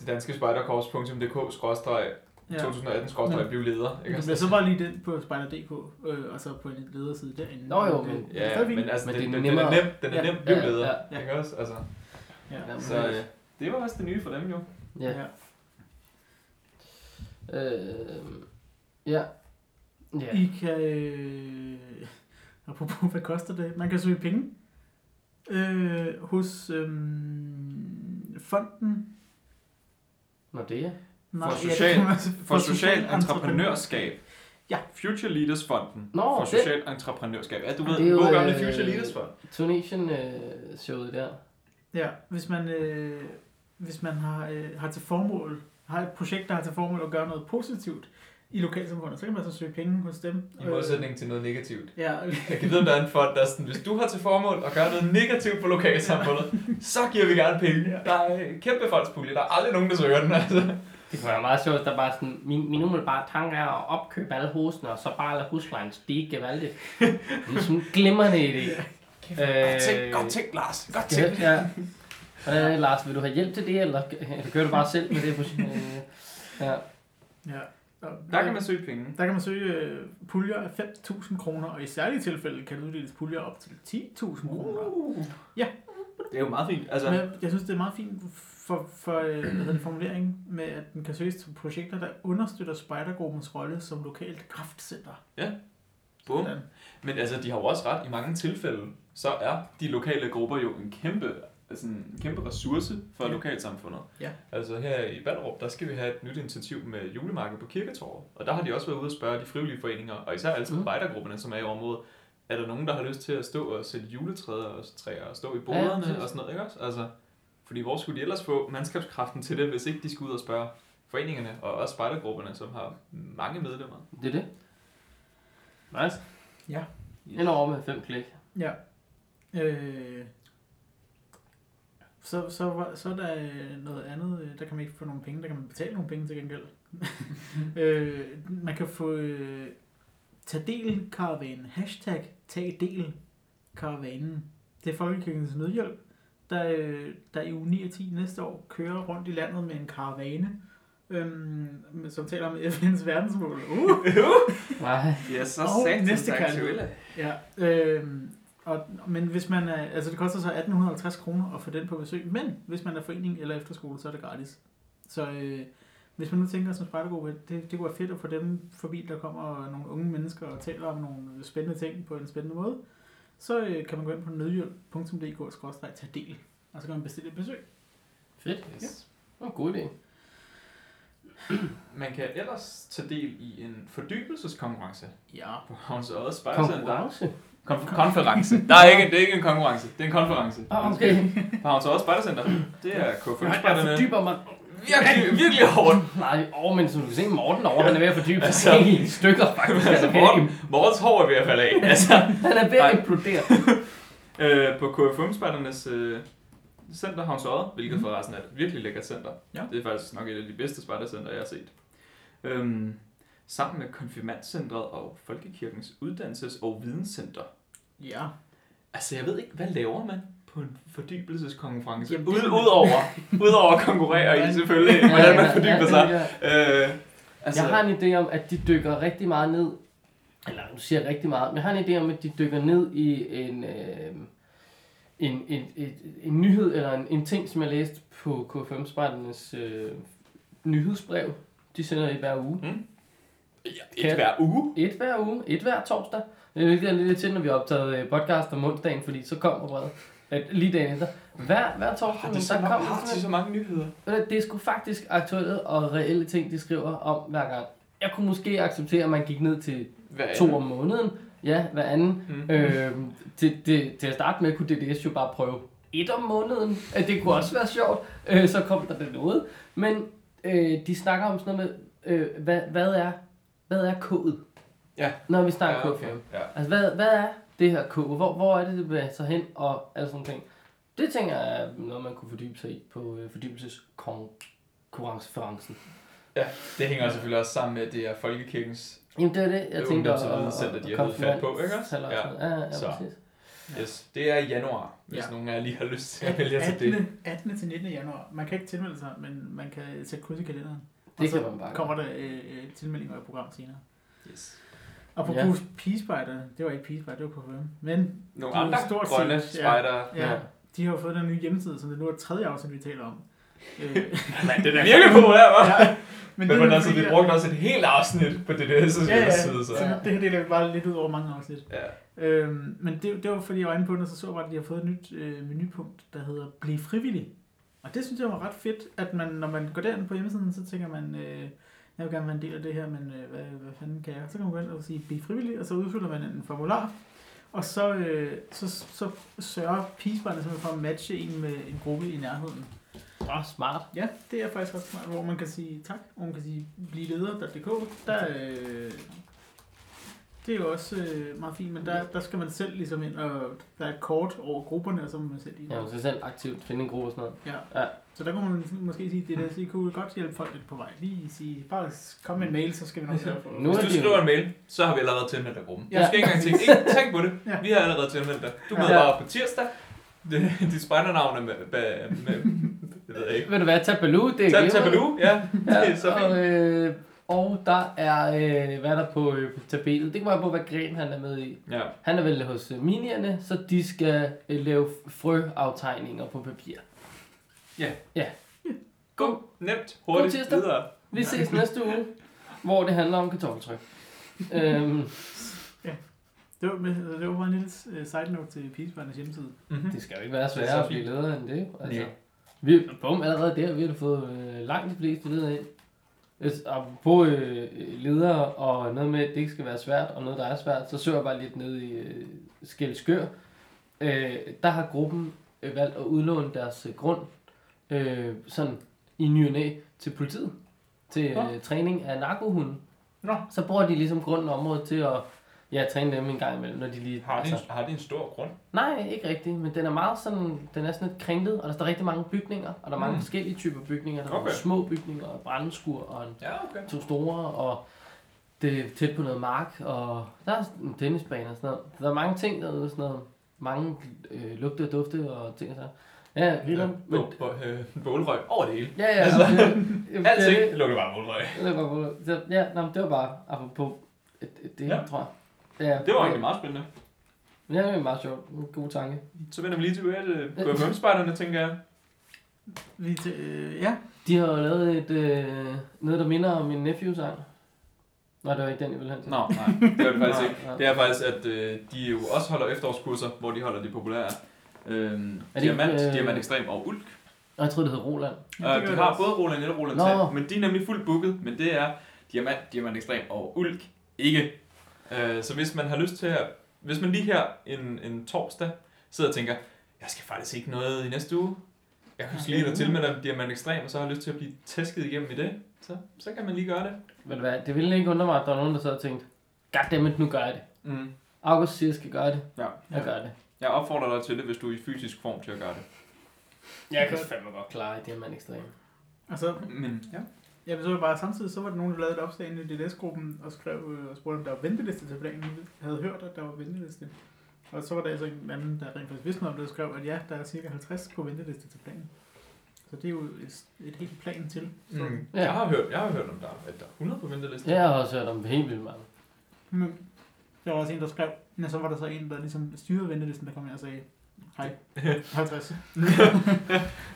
det danske spejderkorps.dk skråstreg ja. 2018 skråstreg Men- blive leder. Ikke? Det bliver så bare lige den på Spider.dk, øh, og så på en lederside derinde. Nå jo, det, men- det er Ja, men altså, Men den, det er den, den, er nem, den er Ja. nem blive Ja, leder. ja. Ikke også? Altså, Ja. Ja, så øh, det var også det nye for dem jo. ja. ja. Øh, ja. Ja. I kan... Øh, apropos, hvad koster det? Man kan søge penge øh, hos øh, fonden... Nå, det er. Nej, For ja, social- man- For social entreprenørskab. Ja. Future Leaders Fonden. Nå, for det- social entreprenørskab. Ja, du ved, Det er jo, gode gamle øh, Future Leaders Fond. Tunation-showet der. Ja, hvis man, øh, hvis man har, øh, har til formål, har et projekt, der har til formål at gøre noget positivt i lokalsamfundet, så kan man så søge penge hos dem. I modsætning til noget negativt. Øh, ja, Jeg kan vide, om der er en fond, der er sådan, hvis du har til formål at gøre noget negativt for lokalsamfundet, så giver vi gerne penge. Ja. Der er kæmpe fondspulje, der er aldrig nogen, der søger den. Altså. Det kunne være meget sjovt, der bare sådan, min, min umiddelbare tanke er at opkøbe alle husene, og så bare lade huslejen stige gevaldigt. Det er sådan en glimrende idé. Godt tænkt, godt tænkt, Lars. Godt Ja, tænkt. ja. Øh, Lars, vil du have hjælp til det, eller, eller kører du bare selv med det? På, øh, ja. Ja. Der kan man søge penge. Der kan man søge øh, puljer af 5.000 kroner, og i særlige tilfælde kan der uddeles puljer op til 10.000 kroner. Uh. Ja. Det er jo meget fint. Altså, Men jeg synes, det er meget fint for, for øh, hvad hedder det, formulering med, at den kan søges til projekter, der understøtter spejdergruppens rolle som lokalt kraftcenter. bum. Sådan. Men altså, de har jo også ret. I mange tilfælde, så er de lokale grupper jo en kæmpe, altså en kæmpe ressource for Ja. lokalsamfundet. Ja. Altså her i Ballerup, der skal vi have et nyt initiativ med julemarked på Kirketorvet. Og der har de også været ude og spørge de frivillige foreninger, og især altså Mm. spejdergrupperne, som er i området. Er der nogen, der har lyst til at stå og sætte juletræer og træer og stå i Ja, boderne præcis. og sådan noget, ikke også? Altså, fordi hvor skulle de ellers få mandskabskraften til det, hvis ikke de skulle ud og spørge foreningerne og også spejdergrupperne, som har mange medlemmer. Det er det. Nice. Ja. Ind over med fem klik. Ja. Øh, så, så, var- så er der øh, noget andet, øh, der kan man ikke få nogle penge, der kan man betale nogle penge til gengæld. øh, man kan få øh, tag del karavanen, hashtag tag del karavanen. Det er Folkekirkens Nødhjælp, der, øh, der i uge 9 og 10 næste år kører rundt i landet med en karavane, øhm, som taler om FN's verdensmål. Uh! Nej. Ja, så Og næste aktuelle. Ja, øhm, og, men hvis man er, altså det koster så 1850 kroner at få den på besøg, men hvis man er forening eller efterskole, så er det gratis. Så øh, hvis man nu tænker som spejdergruppe, det, det kunne være fedt at få dem forbi, der kommer nogle unge mennesker og taler om nogle spændende ting på en spændende måde, så øh, kan man gå ind på nødhjælp.dk og tage del, og så kan man bestille et besøg. Fedt. Yes. Det var en god idé. Man kan ellers tage del i en fordybelseskonkurrence Ja. på Havns Odde Spejdercenter. Konkurrence. Konf- konference. Der er ikke, det er ikke en konkurrence, det er en konference. Ah, okay. På Havns Odde Spejdercenter. Det er Jeg, jeg K5-spejderne. fordyber mig. Virkelig, virkelig hårdt. Nej, åh, men som du kan se, Morten over, han er ved at fordybe sig Altså- i stykker, faktisk. Altså, Altså, Morten, Mortens hår er ved at falde af. Altså, han er ved at implodere. øh, på KFM-spejdernes øh, center Havns Odde, hvilket forresten er et virkelig lækkert center. Ja. Det er faktisk nok et af de bedste spejdercenter, jeg har set. Øhm, sammen med Konfirmandcentret og Folkekirkens Uddannelses- og Videnscenter. Ja. Altså, jeg ved ikke, hvad laver man på en fordybelseskonference? Jamen, Ud, udover, udover at konkurrere i selvfølgelig, hvordan man fordyber sig. Øh, Altså, jeg har en idé om, at de dykker rigtig meget ned, eller nu siger jeg rigtig meget, men jeg har en idé om, at de dykker ned i en, øh, en, en, en, en nyhed, eller en, en ting, som jeg læste på K5 Spejdernes øh, nyhedsbrev. De sender i hver uge. et hver uge. Et hver uge, et hver torsdag. Det er lidt til, når vi har optaget øh, podcast om onsdagen, fordi så kommer brevet. At lige dagen efter. Hver, hver torsdag, Har men de så, der kommer har de så mange nyheder? Det er sgu faktisk aktuelle og reelle ting, de skriver om hver gang. Jeg kunne måske acceptere, at man gik ned til to om måneden. Ja, hver anden. Mm. Øhm, til, til, til at starte med kunne DDS jo bare prøve et om måneden. Øh, Det kunne også være sjovt. Øh, så kom der det noget. Men øh, de snakker om sådan noget med, øh, hvad, hvad er hvad er kodet? Ja. Når vi snakker Ja, okay. K5. Ja. Altså, hvad, hvad er det her kode? Hvor, hvor er det, det bevæger sig hen? Og alle sådan ting. Det tænker jeg er noget, man kunne fordybe sig i på øh, fordybelseskonkurrencen. Det hænger selvfølgelig også sammen med, at det er Folkekirkens Jamen, det er det, jeg Det er tænker. ungdoms- og videnscenter, de har fået fat på, ikke også? Ja, Ja. ja, ja, Så. præcis. Yes, det er i januar, hvis Ja. nogen af jer lige har lyst til at vælge til det. 18. 18. til 19. januar. Man kan ikke tilmelde sig, men man kan sætte kryds i kalenderen. Det og så kan man bare kommer der øh, øh, tilmeldinger i program senere. Yes. Og på Ja. ja. pigespejder, det var ikke pigespejder, det var KFM. Men Nogle er andre stort grønne set- ja. spejder. ja, Ja. de har jo fået den nye hjemmeside, som det nu er tredje afsnit, vi taler om. Men den er virkelig populær, hva'? ja, Men, det men er altså, vi brugte også et helt afsnit på det der så Ja, ja, side, så... så det her deler vi bare lidt ud over mange afsnit. Ja. Øhm, men det, det var fordi, jeg var inde på den, og så så bare, at de har fået et nyt øh, menupunkt, der hedder Bliv frivillig. Og det synes jeg var ret fedt, at man, når man går derind på hjemmesiden, så tænker man, øh, jeg vil gerne være en del af det her, men øh, hvad, hvad fanden kan jeg? Så kan man gå ind og sige, bliv frivillig, og så udfylder man en formular. Og så, øh, så, så sørger pigesbarnet simpelthen for at matche en med en gruppe i nærheden. Åh, smart. Ja, det er faktisk også smart, hvor man kan sige tak, hvor man kan sige bliv leder.dk. Der, øh, Det er jo også øh, meget fint, men der, der skal man selv ligesom ind, og der er et kort over grupperne, og så må man selv i. Ja, man skal selv aktivt finde en gruppe og sådan noget. Ja. Ja. Så der kunne man måske sige, det der, så I kunne godt hjælpe folk lidt på vej. Lige sige, bare kom med en mail, så skal vi nok sørge for. Nu Hvis du de skriver en mail, så har vi allerede tilmeldt dig gruppen. Ja. Du skal ikke engang tænke, ikke tænk på det. Ja. Vi har allerede tilmeldt dig. Du møder Ja. bare på tirsdag. Det, dit spejdernavn er med, med, med, det ved jeg ikke. Ved du hvad, Tabaloo, det er Tag, glimrende. tag Baloo, ja. Det er så og, fint. øh, og der er, øh, hvad er der på, øh, på tapetet? Det kommer på, hvad gren han er med i. Ja. Han er vel hos øh, minierne, så de skal øh, lave frøaftegninger på papir. God, nemt, God hurtigt, tirsdag. videre. Vi ses næste uge, hvor det handler om kartoffeltryk. øhm, Det var, med, det var bare en lille øh, side note til Peacebarnes hjemmeside. Mm-hmm. det skal jo ikke være er sværere at blive leder end det. Altså, Nej. vi, bum, allerede der, vi har fået øh, langt de fleste ledere ind. Hvis- Apropos øh, ledere og noget med, at det ikke skal være svært, og noget, der er svært, så søger jeg bare lidt ned i øh, Skelskør. Øh, der har gruppen øh, valgt at udlåne deres øh, grund øh, sådan i ny og næ til politiet. Til øh, træning af narkohunde. Nå. Så bruger de ligesom grunden og området til at ja, træne dem en gang imellem, når de lige... Har de, en, har de en stor grund? Nej, ikke rigtigt, men den er meget sådan, den er sådan lidt kringlet, og der står rigtig mange bygninger, og der er mange Mm. forskellige typer bygninger. Der er Okay. små bygninger, og brændeskur, og en, Ja, okay. to store, og det er tæt på noget mark, og der er en tennisbane og sådan noget. Der er mange ting derude, sådan noget, mange øh, lugte og dufte og ting og så. Ja, Wilhelm, men, Bo- bo- øh, Bålrøg over det hele. ja, ja, Altså, altså, det, det, Alting det, lukker bare bålrøg. det, bare- så, ja, men det var bare apropos det, det Ja. tror jeg. Ja, Det var egentlig meget spændende. Ja, det er meget sjovt. En god tanke. Så vender vi lige tilbage til KFM-spejderne, tænker jeg. Vi til, øh, ja, De har jo lavet et, øh, noget, der minder om min nephew-sang. Nej, det var ikke den, jeg ville hen til. Nå, nej, det var det faktisk Nej, ikke. nej. Det er faktisk, at øh, de jo også holder efterårskurser, hvor de holder de populære øhm, det Diamant, ikke, øh, Diamant Ekstrem og Ulk. Og jeg troede, det hed Roland. Ja, det Øh, de har også. både Roland 1 og Roland Nå. 3, men de er nemlig fuldt booket, men det er Diamant, Diamant Ekstrem og Ulk ikke. Øh, så hvis man har lyst til at, hvis man lige her en, en torsdag sidder og tænker, jeg skal faktisk ikke noget i næste uge, jeg kan lige at tilmelde dem Diamant Ekstrem, og så har lyst til at blive tæsket igennem i det, så, så kan man lige gøre det. Ved du hvad, det ville ikke undre mig, at der var nogen, der sad og tænkte, goddammit, nu gør jeg det. Mm. August siger, at jeg skal gøre det. Ja. Jeg gør det. Jeg opfordrer dig til det, hvis du er i fysisk form til at gøre det. Jeg kan fandme godt klare det, man ekstrem. og så, Men ja. Ja, så var det bare samtidig, så var der nogen, der lavede et opslag inde i DDS-gruppen og skrev øh, og spurgte, om der var venteliste til planen. Jeg havde hørt, at der var venteliste. Og så var der altså en anden, der rent faktisk vidste noget om det, og skrev, at ja, der er cirka 50 på venteliste til planen. Så det er jo et, et helt plan til. Så, Mm. Ja. Jeg, har hørt, jeg har hørt om, der, er- at der er 100 på ventelisten. Jeg har også hørt om helt vildt mange. Men der var også en, der skrev, men så var der så en, der ligesom styrede ventelisten, der kom ind og sagde, hej, 50.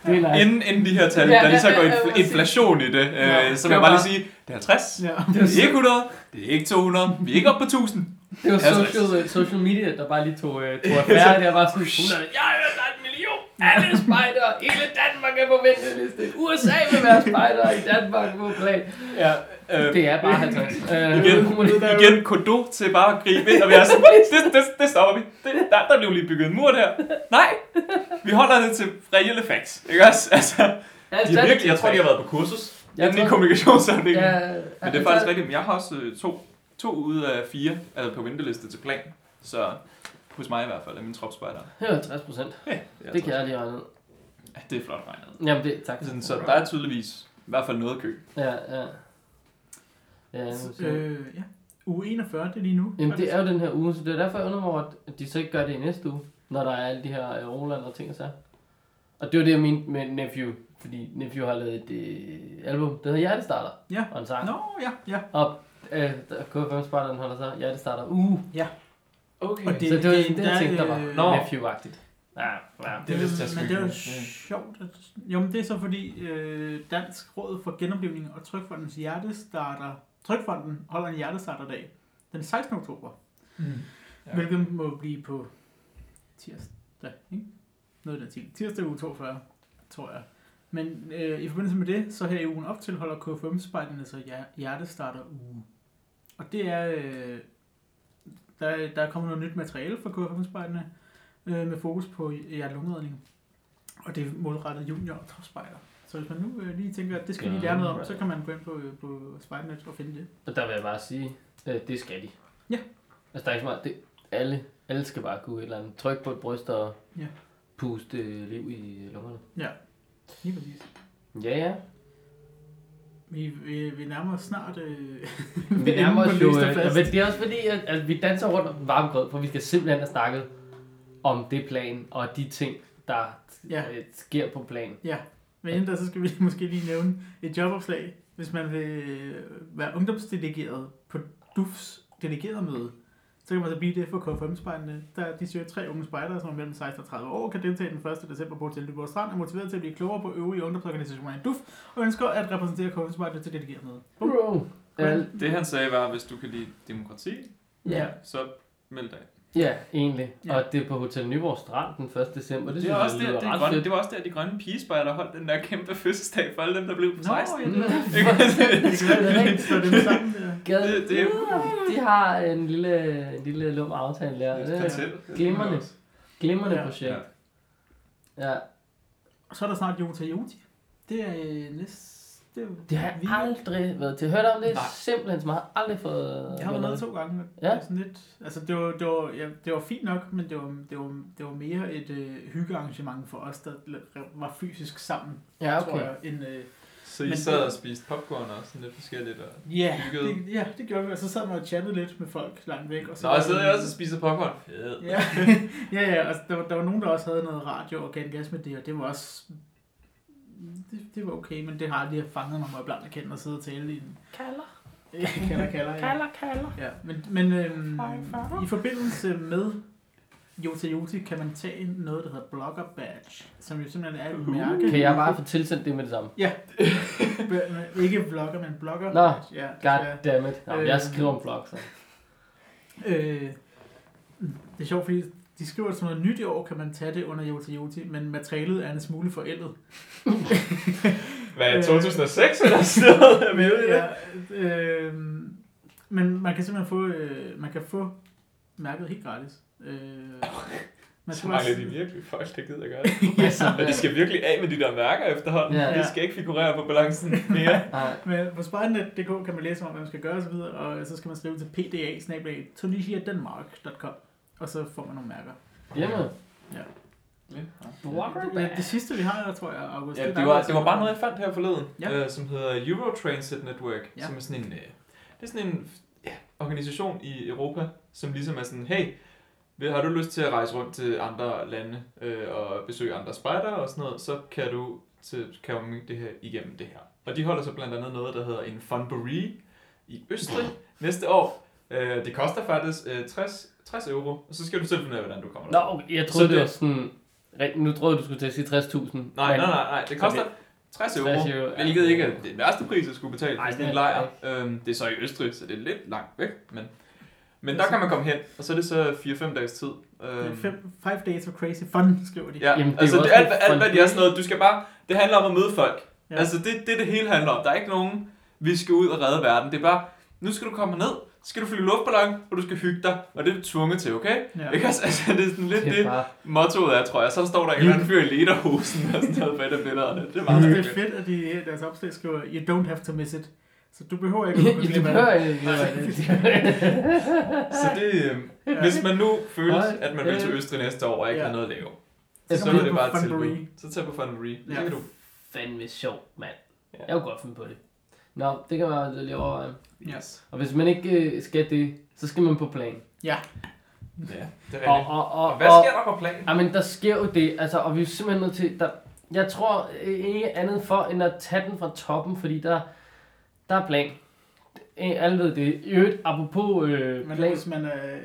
Det er. Inden, inden de her tal, Ja, der lige så ja, går ja, ja, infl- inflation i det, øh, Ja, så det vil jeg bare lige sige, det er 50, Ja. det er ikke 100, det er ikke 200, vi er ikke oppe på 1000. Det var social, social media, der bare lige tog, uh, tog affære. Der var sådan 100. Jeg har Alle spejder. Hele Danmark er på venteliste. USA vil være spejder i Danmark på plan. Ja, øh, Det er bare 50. Uh, igen, igen kodo til bare at gribe ind og være sådan, det, det, det stopper vi. Det, der, der blev lige bygget en mur der. Nej, vi holder det til reelle facts. Ikke også? Altså, de er virkelig, jeg tror, de har været på kursus. Jeg Inden i tror- kommunikationsafdelingen. Ja, Men det er faktisk rigtigt, men jeg har også øh, to, to ud af fire er på venteliste til plan. Så hos mig i hvert fald er min tropspejder. Det er 50 procent. Ja, Det kan jeg lige regne ud. Ja, det er flot regnet. Jamen det, tak. Sådan, så der er tydeligvis i hvert fald noget kø. Ja, ja. Ja, jeg. Øh, ja. Uge 41, det er lige nu. Jamen det er jo den her uge, så det er derfor, jeg undrer mig over, at de så ikke gør det i næste uge, når der er alle de her øh, Roland og ting og så. Og det var det, jeg mente med Nephew, fordi Nephew har lavet et øh, album, der hedder Hjertestarter, Ja. og en sang. Nå, ja, ja. Og øh, der- KFM Spartan holder så Hjertestarter Uh. Okay. Og Det, så det var det, jeg tænkte, der var øh, Nå. Nephew-agtigt. Ja, ja. Det er vist, jeg men det er jo sjovt. At, jo, men det er så fordi øh, Dansk Råd for Genoplevning og Trykfondens Hjertestarter, Trykfonden holder en hjertestarterdag den 16. oktober, Mm. ja. Ja. hvilket må blive på tirsdag, ikke? Noget den ting. Tirsdag uge 42, tror jeg. Men øh, i forbindelse med det, så her i ugen op til holder KFM-spejderne så hjer- hjertestarter uge. Og det er, øh, der, der er kommet noget nyt materiale fra KFM-spejderne, øh, med fokus på hjerte-lungeredning. Og det er målrettet junior og topspejder. Så hvis man nu øh, lige tænker, at det skal vi lige lære noget om, så kan man gå ind på, øh, på Spejdernet og finde det. Og der vil jeg bare sige, øh, det skal de. Altså, der er ikke så meget. Det, alle, alle skal bare kunne et eller andet. Tryk på et bryst og Ja. puste øh, liv i lungerne. Lige præcis. Ja, ja. Vi, vi, vi nærmer os snart... Øh, Vi nærmer os jo... Øh, men det er også fordi, at, at vi danser rundt om den varme grød, for vi skal simpelthen have snakket om det plan og de ting, der Ja. øh, sker på plan. Men inden da, så skal vi måske lige nævne et jobopslag, hvis man vil øh, være ungdomsdelegeret på DUFs delegerede møde. Så kan man så blive det for KFM-spejderne. Der de søger tre unge spejdere, som er mellem 16 og 30 år, kan deltage den 1. december på Hotel Nyborg Strand, er motiveret til at blive klogere på øvrige ungdomsorganisationer i DUF, og ønsker at repræsentere KFM-spejderne til delegeret møde. Bum. Bro. Det han sagde var, hvis du kan lide demokrati, ja, så meld dig. Ja, egentlig. Ja. Og det er på Hotel Nyborg Strand den 1. december. Det, Det, jeg også der, det, grønne, fedt. det var også der, de grønne pigespejder holdt den der kæmpe fødselsdag for alle dem, der blev på Nå, 16. ja, det er Ikke? det. er- de har en lille, en lille lum aftale der. Det Det er er glimrende. glimrende Ja. projekt. Ja. Ja. Og så er der snart Jota Joti. Det er øh, næste... Det, Det har jeg aldrig været til. Hørt om det? Nej. Simpelthen, som jeg har aldrig fået... Jeg har været med to gange. Ja. Sådan lidt, altså det var, det, var, ja, det var fint nok, men det var, det var, det var mere et øh, hyggearrangement for os, der var fysisk sammen, Ja, tror okay. jeg. End, øh, Så I Men sad det- og spiste popcorn og sådan lidt forskelligt. Og... ja, det, ja, det gjorde vi, og så sad man og chattede lidt med folk langt væk. Og så Nå, jeg sidder jeg også og spiser popcorn. Fed. Ja, ja, ja altså, der, var, der var nogen, der også havde noget radio og gav en gas med det, og det var også... Det, det var okay, men det har aldrig fanget mig, når jeg blandt at kende og sidde og tale i en... Kalder. Ja, kalder, kalder, ja. Kalder, kalder. Ja, men, men øhm, i forbindelse med Jota Joti kan man tage noget, der hedder Blogger Badge, som jo simpelthen er et mærke. Kan jeg bare få tilsendt det med det samme? B- Ikke blogger, men Blogger Nå, Badge. Ja, God ja. Nå, Øh, jeg skriver om blog, så. Øh, det er sjovt, fordi de skriver, at sådan noget nyt i år kan man tage det under Jota Joti, men materialet er en smule forældet. Hvad er Øh. 2006 eller sådan noget? Er i det? Ja, øh, men man kan simpelthen få, øh, man kan få mærket helt gratis. Øh, man Så skal mangler bare- de virkelig folk, der gider gøre det. Altså, Og de skal virkelig af med de der mærker efterhånden. Ja. De skal ikke figurere på balancen mere. Men på spejdernet.dk kan man læse om, hvad man skal gøre osv., og så skal man skrive til pda tunisiadenmark.com, og så får man nogle mærker. Hjemme. Blogger Det, det, det sidste, vi har, der tror jeg, August. Ja, det var, det var bare noget, jeg fandt her forleden, Ja. ja. øh, som hedder Eurotransit Network, Ja. ja. som er sådan en, øh, det er sådan en ja, organisation i Europa, som ligesom er sådan, hey, vil- har du lyst til at rejse rundt til andre lande øh, og besøge andre spejdere og sådan noget, så kan du til, kan du det her igennem det her. Og de holder så blandt andet noget, der hedder en Funbury i Østrig næste år. Øh, det koster faktisk øh, 60, 60 euro, og så skal du selv finde ud af, hvordan du kommer Nå, der. okay, jeg Så troede, det det- var sådan... Nu troede jeg, du skulle til at sige 60.000. Nej, nej, nej, nej, det koster 60 euro, 60 euro, ja. hvilket ikke er den værste pris, jeg skulle betale Nej, for sådan en det er lejr. Øhm, det er så i Østrig, så det er lidt langt væk, men, men der kan man komme hen, og så er det så 4-5 dages tid. Øhm, Fem, five days of crazy fun, skriver de. Ja, Jamen, det er altså det, alt, lidt alt, hvad de er sådan noget, du skal bare, det handler om at møde folk. Ja. Ja. Altså det, det det hele handler om. Der er ikke nogen, vi skal ud og redde verden. Det er bare, nu skal du komme ned, så skal du flyve luftballon, og du skal hygge dig, og det er du tvunget til, okay? Ja. Ikke? Altså, altså, det er sådan lidt Det det, er bare... mottoet er, tror jeg. Så står der en eller anden fyr i lederhosen og sådan noget på et af billederne. Det er meget det er fedt, at de deres opslag skriver, you don't have to miss it. Så du behøver ikke at af hører det. Så det, øh, hvis man nu føler, at man vil til. Østrig næste år og ikke Ja. har noget at lave, Så så er det på bare et tilbud. Så tag på Funbury. Ja. Det kan du. fandme sjovt, mand. Ja. Jeg kunne godt finde på det. Nå, det kan man lige overveje. Yes. Og hvis man ikke øh, skal det, så skal man på plan. Ja, det er Og, rigtigt. og, og, Og hvad og, sker der på planen? Jamen, der sker jo det, altså, og vi er simpelthen nødt til, der, jeg tror øh, ikke andet for, end at tage den fra toppen, fordi der, der er plan. Øh, Alle ved det. I øvrigt, apropos øh, Men plan, hvis man er øh,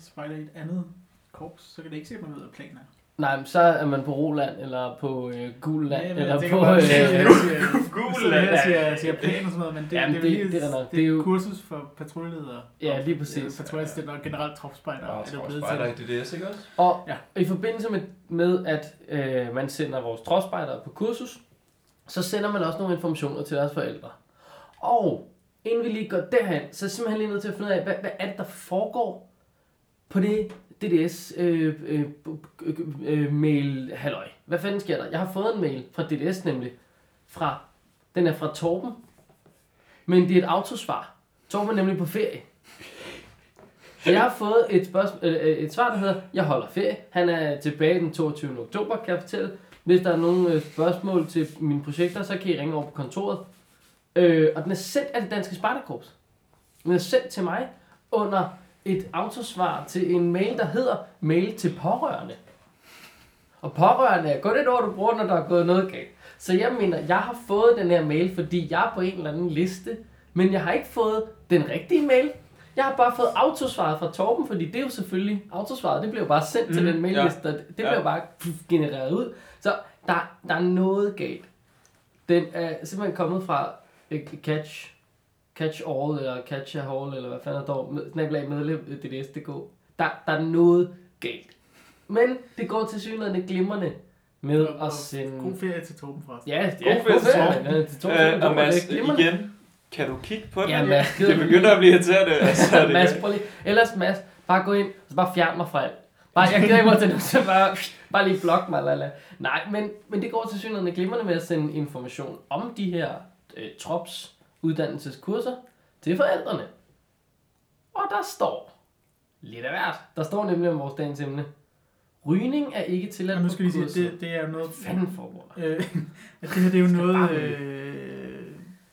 spejler i et andet korps, så kan det ikke se, at man ved, hvad planen er. Nej, men så er man på Roland, eller på øh, Gulland, Ja, eller på... bare, Øh, at jeg siger- er- siger, plan og sådan noget, men det, Jamen, det, det- er lige, det er nok. det er jo- et kursus for patruljeledere. Ja, lige præcis. øh, Patruljespiller og generelt tropspejder. Og er det jo blevet spejder til. i DDS, ikke også? Og Ja. ja. i forbindelse med, med at øh, man sender vores tropspejdere på kursus, så sender man også nogle informationer til deres forældre. Og inden vi lige går derhen, så er jeg simpelthen lige nødt til at finde ud af, hvad, hvad er det, der foregår på det DDS øh, øh, øh, øh, mail halløj. Hvad fanden sker der? Jeg har fået en mail fra DDS nemlig. Fra, den er fra Torben. Men det er et autosvar. Torben er nemlig på ferie. Så jeg har fået et, spørgsmål, øh, øh et svar, der hedder, jeg holder ferie. Han er tilbage den 22. oktober, kan jeg fortælle. Hvis der er nogle øh, spørgsmål til mine projekter, så kan I ringe over på kontoret. Øh, og den er sendt af det danske Spartakorps. Den er sendt til mig under et autosvar til en mail, der hedder mail til pårørende. Og pårørende er kun et ord, du bruger, når der er gået noget galt. Så jeg mener, jeg har fået den her mail, fordi jeg er på en eller anden liste, men jeg har ikke fået den rigtige mail. Jeg har bare fået autosvaret fra Torben, fordi det er jo selvfølgelig, autosvaret, det bliver jo bare sendt mm, til den mailliste, og det, det Ja. bare genereret ud. Så der, der er noget galt. Den er simpelthen kommet fra øh, Catch, Catch All, eller Catch a Hall, eller hvad fanden der står, med- snablag medlem DDS.dk. Der, der er noget galt. Men det går til synligheden glimrende med Og- at sende... God ferie til Torben forresten. Ja, God ja, ferie til ferie. Ja, til Torben. Øh, og Mads, Det er igen, kan du kigge på det? Ja, Mads, det begynder at blive irriterende. Altså, det Mads, prøv lige. Ellers Mads, bare gå ind, og så bare fjern mig fra alt. Bare, jeg gider ikke mig til nu, så bare, bare lige blok mig, lala. Nej, men, men det går til synligheden glimrende med at sende information om de her øh, trops uddannelseskurser til forældrene. Og der står lidt af hvert. Der står nemlig om vores dagens emne. Rygning er ikke tilladt Og nu på skal vi sige, at kurset. det, det er jo noget... Fanden foregår der? Øh, at det her det er jo noget, øh,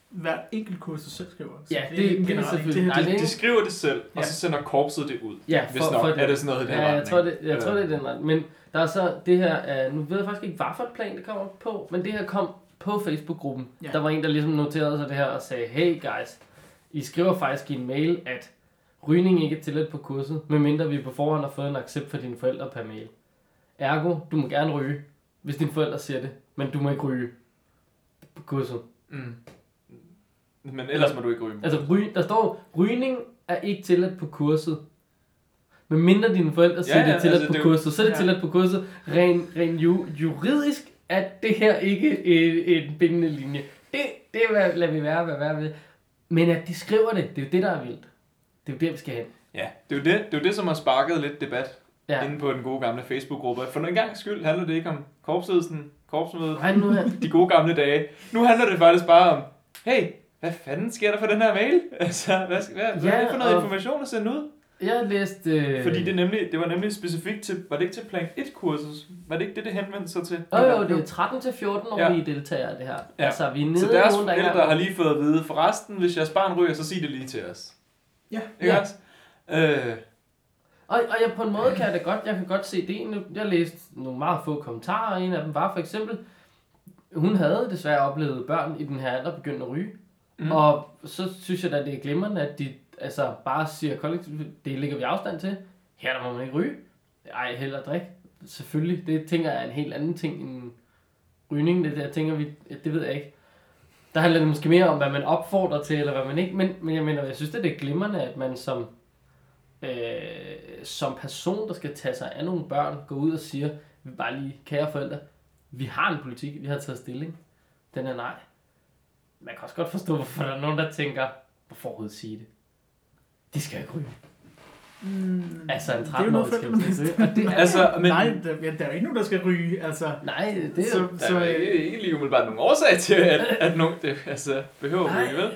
hver enkelt kursus selv skriver. Så Ja, det- ikke det er generelt. selvfølgelig- Det, her, Nej, det, De skriver det selv, og Ja. så sender korpset det ud. Ja, Hvis nok er det sådan noget i den Ja, jeg retning. tror, det, jeg tror, det er den ret. Men der er så det her, uh, nu ved jeg faktisk ikke, hvad for et plan det kommer på, men det her kom på Facebook-gruppen. Ja. Der var en, der ligesom noterede sig det her og sagde, hey guys, I skriver faktisk i en mail, at rygning ikke er tilladt på kurset, medmindre vi på forhånd har fået en accept fra dine forældre per mail. Ergo, du må gerne ryge, hvis dine forældre siger det, men du må ikke ryge på kurset. Mm. Men ellers må du ikke ryge. Altså, ry, der står, rygning er ikke tilladt på kurset. Men mindre dine forældre siger, Ja, ja, det er tilladt altså, på det kurset, så er det Ja. tilladt på kurset. Ren, ren ju, juridisk er det her ikke en, en bindende linje. Det, det er, lader vi være, hvad være ved. Men at de skriver det, det er jo det, der er vildt. Det er jo der, vi skal hen. Ja, det er jo det, det, er jo det som har sparket lidt debat Ja. inde på den gode gamle Facebook-gruppe. For en gang skyld handler det ikke om korpsledelsen, korpsmødet, Nej, nu her. de gode gamle dage. Nu handler det faktisk bare om, hey, hvad fanden sker der for den her mail? Altså, hvad, hvad, hvad Ja, er det for noget og- information at sende ud? Jeg har læst... Øh... Fordi det, nemlig, det var nemlig specifikt til, var det ikke til plan 1 kursus? Var det ikke det, det henvendte sig til? Jo, jo, det er 13 til 14 årige ja. deltagere, det her. Ja. Altså, vi er nede Så deres nogen, der forældre har lige fået at vide, forresten, hvis jeres barn ryger, så sig det lige til os. Ja. Ikke Ja. også? Øh, Og, og jeg, på en måde kan jeg da godt, jeg kan godt se det. Jeg læste nogle meget få kommentarer, og en af dem var for eksempel, hun havde desværre oplevet børn i den her alder begynde at ryge. Mm. Og så synes jeg da, det er glimrende, at de altså, bare siger kollektivt, det ligger vi afstand til. Her der må man ikke ryge. Ej, heller drikke. Selvfølgelig, det tænker jeg er en helt anden ting end rygning. Det der tænker vi, det ved jeg ikke. Der handler det måske mere om, hvad man opfordrer til, eller hvad man ikke. Men, men jeg mener, jeg synes, det er glimrende, at man som øh, som person, der skal tage sig af nogle børn, går ud og siger, vi bare lige, kære forældre, vi har en politik, vi har taget stilling. Den er nej. Man kan også godt forstå, hvorfor der er nogen, der tænker, hvorfor overhovedet sige det? De skal ikke ryge. mm, Altså en det er jo noget 13-årig skal forældrene ikke ryge. Det er, altså, men Nej, der, ja, der er jo ikke nogen, der skal ryge. Altså, nej, det er så, jo... der så, er ikke, ikke lige umiddelbart nogen årsag til, at, at nogen det, altså, behøver Nej. ryge, vel?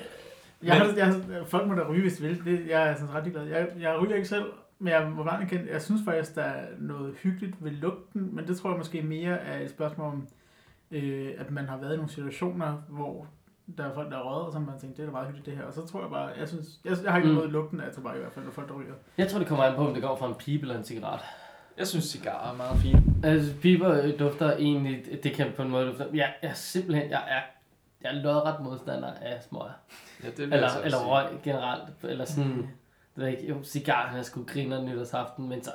Jeg, har, jeg, folk må da ryge, hvis de vil. Det, jeg er sådan ret glad. Jeg, jeg ryger ikke selv, men jeg må bare erkende, jeg synes faktisk, der er noget hyggeligt ved lugten, men det tror jeg måske mere er et spørgsmål om, øh, at man har været i nogle situationer, hvor der er folk, der er røget, og så har man tænkt, det er da meget hyggeligt det her. Og så tror jeg bare, jeg synes, jeg, jeg har ikke Mm. noget lugten af tobak i hvert fald, når folk der ryger. Jeg tror, det kommer an på, om det kommer fra en pibe eller en cigaret. Jeg synes, cigarer er meget fint. Altså, piber øh, dufter egentlig, det kan på en måde dufte. Jeg er simpelthen, jeg er, jeg er lodret modstander af smøger. Ja, det vil Eller, jeg så eller sige. røg generelt. Eller sådan, det ved jeg ikke, jo, cigar, han skulle grine nytårsaften, men så,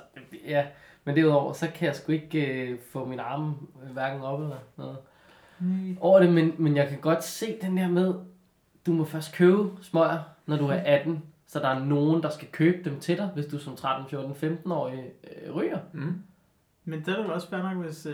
ja. Men derudover, så kan jeg sgu ikke øh, få min arme hverken op eller noget Nej. over det, men, men jeg kan godt se den der med, du må først købe smøger, når du er 18, så der er nogen, der skal købe dem til dig, hvis du som 13, 14, 15-årig øh, ryger. Mm. Men det er da også fair nok, hvis... Øh,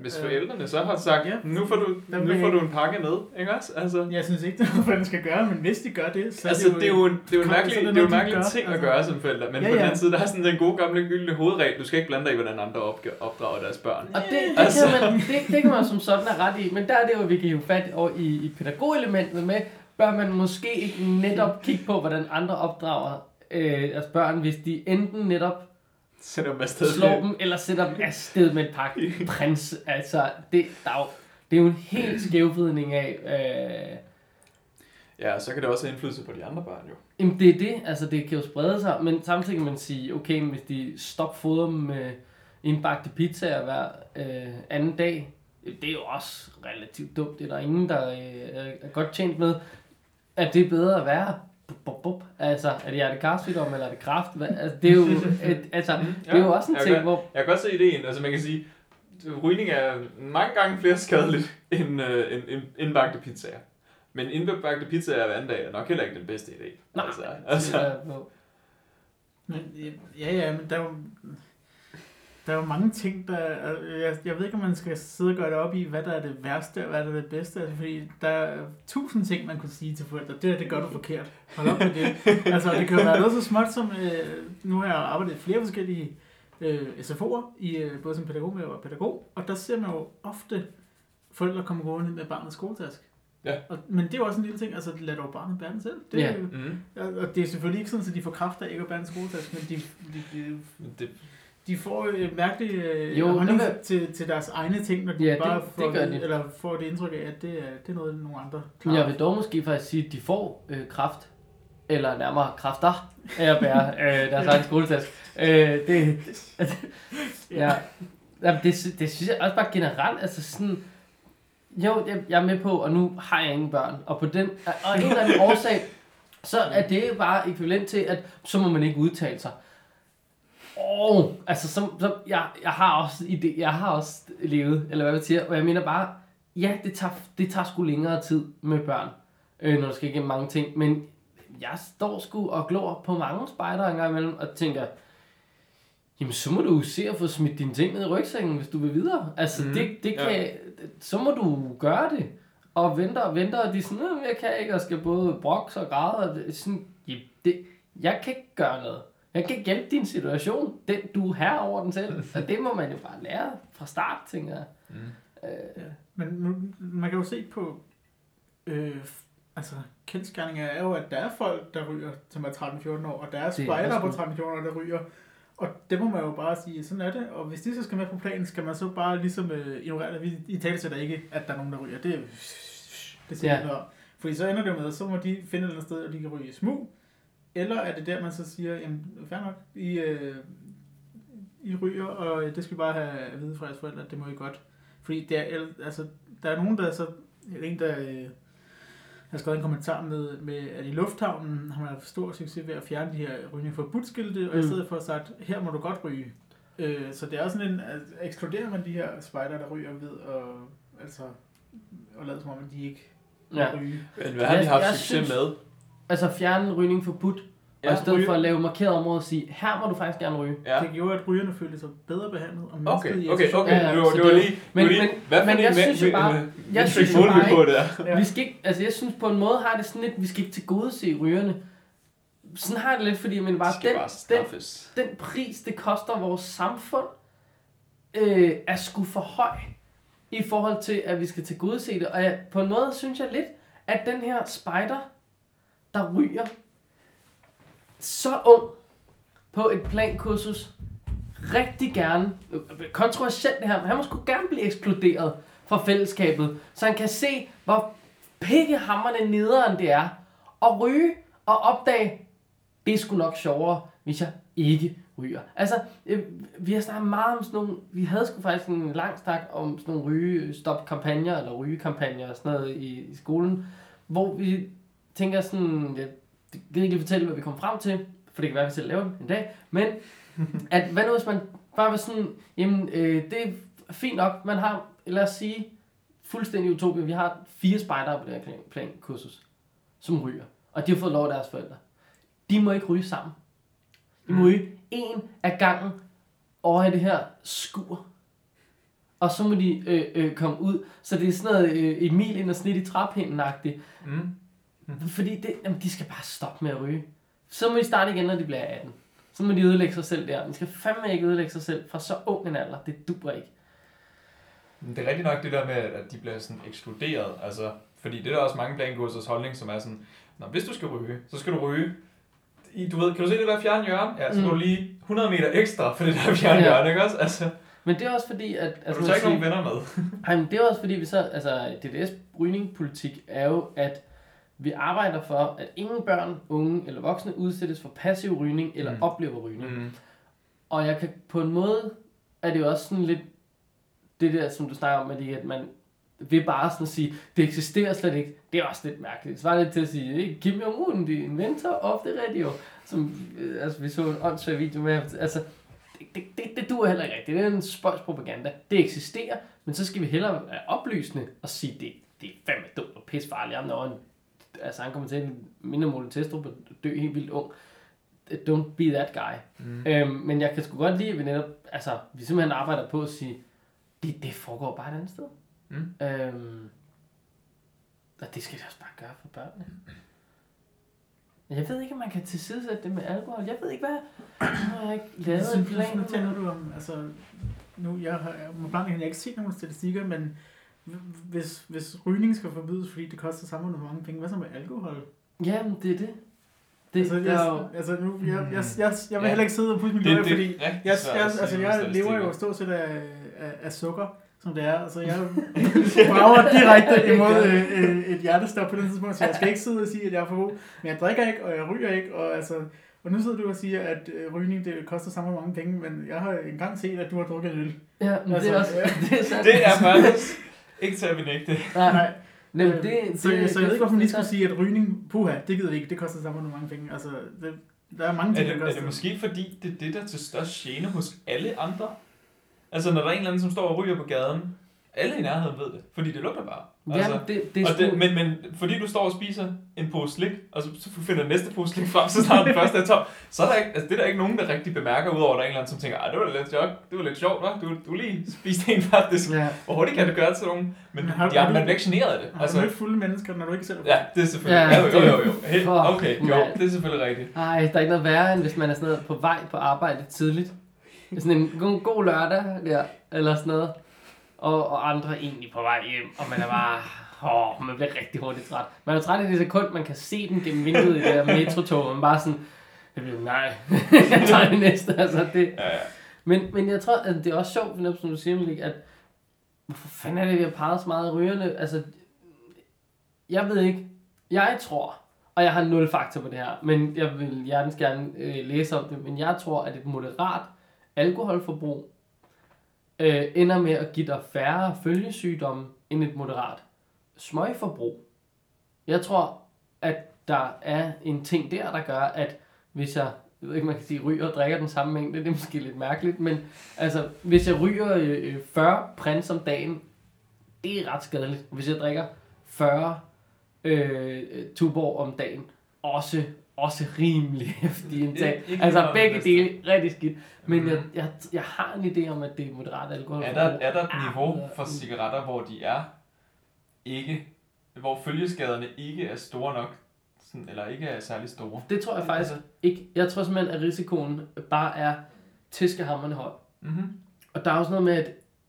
Hvis øh, forældrene så har sagt, ja. nu får du, nu får du en pakke med, ikke også? Altså, Jeg synes ikke, det er noget, forældrene skal gøre, men hvis de gør det, så altså det er jo en, det er jo en mærkelig, er det det er jo en mærkelig ting at altså. gøre som forældre, men Ja, på den ja. anden side, der er sådan den gode gamle gyldne hovedregel, du skal ikke blande dig i, hvordan andre opdrager deres børn. Og det, det, Altså. kan man, det, det kan man som sådan have ret i, men der er det jo, vi kan hive fat over i, i pædagogelementet med, bør man måske ikke netop kigge på, hvordan andre opdrager øh, deres børn, hvis de enten netop Sætter dem afsted. slår dem, eller sætter dem afsted med en pakke prins. Altså, det, der er jo, det er jo en helt skævvidning af... Øh, Ja, så kan det også have indflydelse på de andre børn jo. Jamen det er det, altså det kan jo sprede sig, men samtidig kan man sige, okay, hvis de stopfoder dem med indbagte pizzaer hver øh, anden dag, det er jo også relativt dumt. Det er der ingen, der øh, er godt tjent med. At det er bedre at være bup, bup. Altså, er det hjertekarsygdom, eller er det kraft? Altså, det er jo, et, altså, det er jo også en jeg ting, kan- hvor... Jeg kan godt se ideen. Altså man kan sige, rygning er mange gange flere skadeligt end, øh, end, end indbagte pizzaer. Men indbagte pizzaer hver anden dag er nok heller ikke den bedste idé. Nej, altså, altså, altså, Men, ja, ja, men der er jo, der er jo mange ting, der... Jeg, jeg ved ikke, om man skal sidde og gøre det op i, hvad der er det værste, og hvad der er det bedste. Altså, fordi der er tusind ting, man kunne sige til forældre. Det her, det gør du forkert. Hold op med det. Altså, det kan jo være noget så småt som... Øh, nu har jeg arbejdet i flere forskellige øh, SFO'er, i, øh, både som pædagog og pædagog, og der ser man jo ofte forældre komme gående med barnets skoletaske. Ja. Og, men det er jo også en lille ting, altså lad dog barnet bære den selv. Det, Ja. er mm, og og det er selvfølgelig ikke sådan, at de får kraft af ikke at bære en skoletaske, men de, de, de, det, de får et mærkeligt øh, Jo, holdning det til, til deres egne ting, når de Ja, det- bare det får, gør de. eller får det indtryk af, at det er, det er noget, nogle andre klarer. jeg vil dog måske faktisk sige, at de får øh, kraft, eller nærmere kræfter, af at bære øh, deres egen skoletaske. Øh, det, ja. Jamen, det, det synes jeg også bare generelt, altså sådan, jo, jeg, jeg er med på, og nu har jeg ingen børn, og på den, og en eller anden årsag, så er det bare ekvivalent til, at så må man ikke udtale sig. Og, altså, så, så, jeg, jeg har også ide, jeg har også levet, eller hvad man siger, og jeg mener bare, ja, det tager, det tager sgu længere tid med børn, øh, når du skal igennem mange ting, men jeg står sgu og glor på mange spejder en gang imellem, og tænker, jamen så må du se at få smidt dine ting ned i rygsækken, hvis du vil videre. Altså, mm, det, det ja. kan, så må du gøre det. Og venter og venter, og de er sådan, "Øh, jeg kan ikke, og skal både brokse og græde. Og det, sådan, "Ja, det, jeg kan ikke gøre noget. Jeg kan ikke hjælpe din situation. Den, du er her over den selv. Og det må man jo bare lære fra start, tænker jeg. mm. Øh, Men nu, man kan jo se på, øh, altså kendskærninger er jo, at der er folk, der ryger, som er 13-14 år, og der er er spejder på sgu- 13-14 år, der ryger. Og det må man jo bare sige, sådan er det. Og hvis de så skal med på planen, skal man så bare ligesom øh, ignorere det. Vi i tale sætter ikke, at der er nogen, der ryger. Det, er- det siger Ja. ja. noget om. Fordi så ender det med, så må de finde et eller andet sted, og de kan ryge i smug. Eller er det der, man så siger, jamen, fair nok, I, øh, I ryger, og det skal vi bare have at vide fra jeres forældre, at det må I godt. Fordi det er, el- altså, der er nogen, der så, en der øh, har skrevet en kommentar med, med, at i lufthavnen har man haft stor succes ved at fjerne de her rygning forbudt-skilte, og i Mm. stedet for sagt, her må du godt ryge. Øh, så det er også sådan en, at ekskluderer man de her spejder, der ryger ved at, altså, og lade som om, at de ikke må Ja. ryge. Men hvad har de Jeg- haft jeg succes synes- med? Altså fjerne rygning forbudt, ja, og i stedet for at lave markeret område og sige, her må du faktisk gerne ryge. Ja. Det gjorde, at rygerne følte sig bedre behandlet og Okay, mindskede i okay, irritation. okay. Ja, ja, Det var, det var det- lige, men- lige men- hvad for men en jeg synes jo bare- jeg synes jo bare på det der. Vi skal ikke, altså jeg synes på en måde har det sådan lidt, vi skal ikke tilgodese rygerne. Sådan har jeg det lidt, fordi men bare den, bare den, den pris, det koster vores samfund, øh, er sgu for høj i forhold til, at vi skal tilgodese det. Og jeg, på en måde synes jeg lidt, at den her spider, der ryger så ung på et plankursus, rigtig gerne, kontroversielt det her, men han må sgu gerne blive ekskluderet fra fællesskabet, så han kan se, hvor pikkehammerne nederen det er at ryge og opdage, det er sgu nok sjovere, hvis jeg ikke ryger. Altså, øh, vi har snakket meget om sådan nogle, vi havde sgu faktisk en lang snak om sådan nogle rygestop-kampagner, eller rygekampagner og sådan noget i, i skolen, hvor vi tænker sådan, jeg gider ikke lige fortælle, hvad vi kom frem til, for det kan være, at vi selv laver den en dag, men at hvad nu hvis man bare var sådan, jamen øh, det er fint nok, man har, lad os sige, fuldstændig utopia, vi har fire spejdere på det her plan- plankursus, som ryger, og de har fået lov af deres forældre. De må ikke ryge sammen. De må ryge en af gangen over i det her skur. Og så må de øh, øh, komme ud. Så det er sådan noget øh, Emil ind og snit i trappinden-agtigt. Mm. Fordi det, jamen, de skal bare stoppe med at ryge. Så må de starte igen, når de bliver 18. Så må de ødelægge sig selv der. De skal fandme ikke ødelægge sig selv fra så ung en alder. Det duer ikke. Men det er rigtig nok det der med, at de bliver sådan ekskluderet. Altså, fordi det er der også mange plankursers holdning, som er sådan, Nå, hvis du skal ryge, så skal du ryge i, du ved, kan du se det der fjerne hjørne? Ja, så Mm. du lige 100 meter ekstra for det der fjerne Ja. hjørne, ikke også? Altså, Men det er også fordi, at... altså, du tager ikke nogen venner med. Ej, men det er også fordi, vi så, altså DDS rygningspolitik er jo, at vi arbejder for, at ingen børn, unge eller voksne udsættes for passiv rygning eller Mm. oplever rygning. Mm. Og jeg kan på en måde, er det jo også sådan lidt, det der, som du snakker om, med det, at man vil bare sådan at sige, det eksisterer slet ikke. Det er også lidt mærkeligt. Det svarer lidt til at sige, "Hey, Kim Jong-un, det inventor of the radio. Som, øh, altså, vi så en åndssvag video med, altså, det, det, det, det duer heller ikke rigtigt. Det er en spøjs propaganda. Det eksisterer, men så skal vi hellere være oplysende og sige, det, det er fandme dumt og pissefarligt. Jamen, var en, altså, han kommer til en mindre Mole Testrup dø helt vildt ung. Don't be that guy. Mm. Øhm, men jeg kan sgu godt lide, at vi netop, altså, vi simpelthen arbejder på at sige, det, det foregår bare et andet sted. Mm. Øhm, og det skal vi også bare gøre for børnene. Jeg ved ikke, om man kan tilsidesætte det med alkohol. Jeg ved ikke, hvad... Nu har jeg ikke lavet en Så plan. nu taler du om, altså, nu, jeg har, jeg må blankt, jeg har ikke set nogen statistikker, men hvis, hvis rygning skal forbydes, fordi det koster samfundet for mange penge, hvad så med alkohol? Jamen, det er det. Det, altså, der er jo, jeg, altså nu, jeg, jeg, jeg, jeg vil Ja. heller ikke sidde og pusse min Det, løg, det, fordi det, ja, jeg, jeg, at sige altså, jeg lever jo stort set af, af, af sukker, som det er. Altså, jeg brager direkte imod øh, øh, et hjertestop på den tidspunkt, så jeg skal ikke sidde og sige, at jeg er for god. Men jeg drikker ikke, og jeg ryger ikke, og altså... Og nu sidder du og siger, at øh, rygning det koster samme mange penge, men jeg har engang set, at du har drukket øl. ja, men det er altså, også... ja. Det er, sandt. Det er faktisk ikke til at benægte. Nej, Nej, nej, men øh, det, så, det, så jeg ved ikke, hvorfor man lige skulle sige... sige, at rygning, puha, det gider vi ikke, det koster samme mange penge. Altså, det, der er mange Er ting, det, der er det måske fordi, det er det, der er til størst gene hos alle andre? Altså, når der er en eller anden, som står og ryger på gaden, alle i nærheden ved det, fordi det lugter bare. Altså, Jamen, det, det er og det, men, men fordi du står og spiser en pose slik, og så, så finder den næste pose slik frem, så snart den første er tom, så er der ikke, altså, det er der ikke nogen, der rigtig bemærker, udover at der er en eller anden, som tænker, "Ej, det var lidt sjovt, det var lidt sjovt, hva? Du, du lige spiste en faktisk. Ja. Hvor hurtigt kan det gøre til nogen? Men Men har- de har er, du- man bliver ikke generet af det. Har du Altså, mødt fulde mennesker, når du ikke selv ja, det er selvfølgelig. Ja, Ja, jo, jo, jo. jo. Fuck, okay, jo, det er selvfølgelig rigtigt. Ej, der er ikke noget værre, end hvis man er sådan noget på vej på arbejde tidligt. Er Sådan en god, god lørdag der, eller sådan noget. Og, og andre egentlig på vej hjem, og man er bare... Åh, man bliver rigtig hurtigt træt. Man er træt i det sekund, man kan se den gennem vinduet i det der metrotog, og man bare sådan... Jeg bliver, nej, jeg tager det næste. Altså, det. Ja, ja. Men, men jeg tror, at det er også sjovt, netop som du siger, Malik, at hvorfor fanden er det, vi har peget så meget rygerne? Altså, jeg ved ikke. Jeg tror, og jeg har nul fakta på det her, men jeg vil hjertens gerne øh, læse om det, men jeg tror, at et moderat alkoholforbrug øh, ender med at give dig færre følgesygdomme end et moderat smøgforbrug. Jeg tror, at der er en ting der, der gør, at hvis jeg, jeg ved ikke, man kan sige, ryger og drikker den samme mængde, det er måske lidt mærkeligt, men altså, hvis jeg ryger øh, øh 40 prins om dagen, det er ret skadeligt. Hvis jeg drikker 40 øh, øh, tuborg om dagen, også, også rimelig hæftig indtag. Ikke- ikke Altså begge dele rigtig skidt. Men Mhm. jeg, jeg, jeg har en idé om, at det er moderat alkohol. Er der, er der et niveau for cigaretter, hvor de er ikke, hvor følgeskaderne ikke er store nok, sådan, eller ikke er særlig store? Det tror jeg faktisk Altså, ikke. Jeg tror simpelthen, at risikoen bare er tæskehammerne høj. mm-hmm. Og der er også noget med,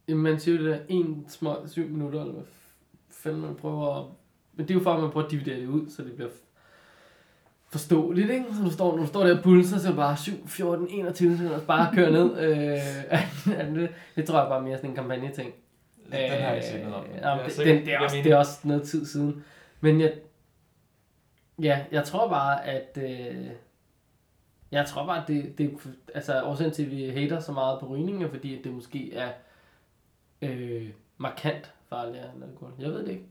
at man siger det der, en små syv minutter, eller hvad fanden man prøver at... Men det er jo for, at man prøver at dividere det ud, så det bliver forståeligt, ikke? Så du står, når du står der og pulser, så er det bare 7, 14, 21, så bare køre ned. øh, det, det tror jeg bare er mere sådan en kampagne-ting. Den har jeg set noget om. Øh, er det, sikker- den, det, er også, det er også noget tid siden. Men jeg, ja, jeg tror bare, at... Øh, jeg tror bare, at det, det altså, årsagen til, at vi hater så meget på rygning, er fordi, at det måske er øh, markant farligere end alkohol. Jeg ved det ikke.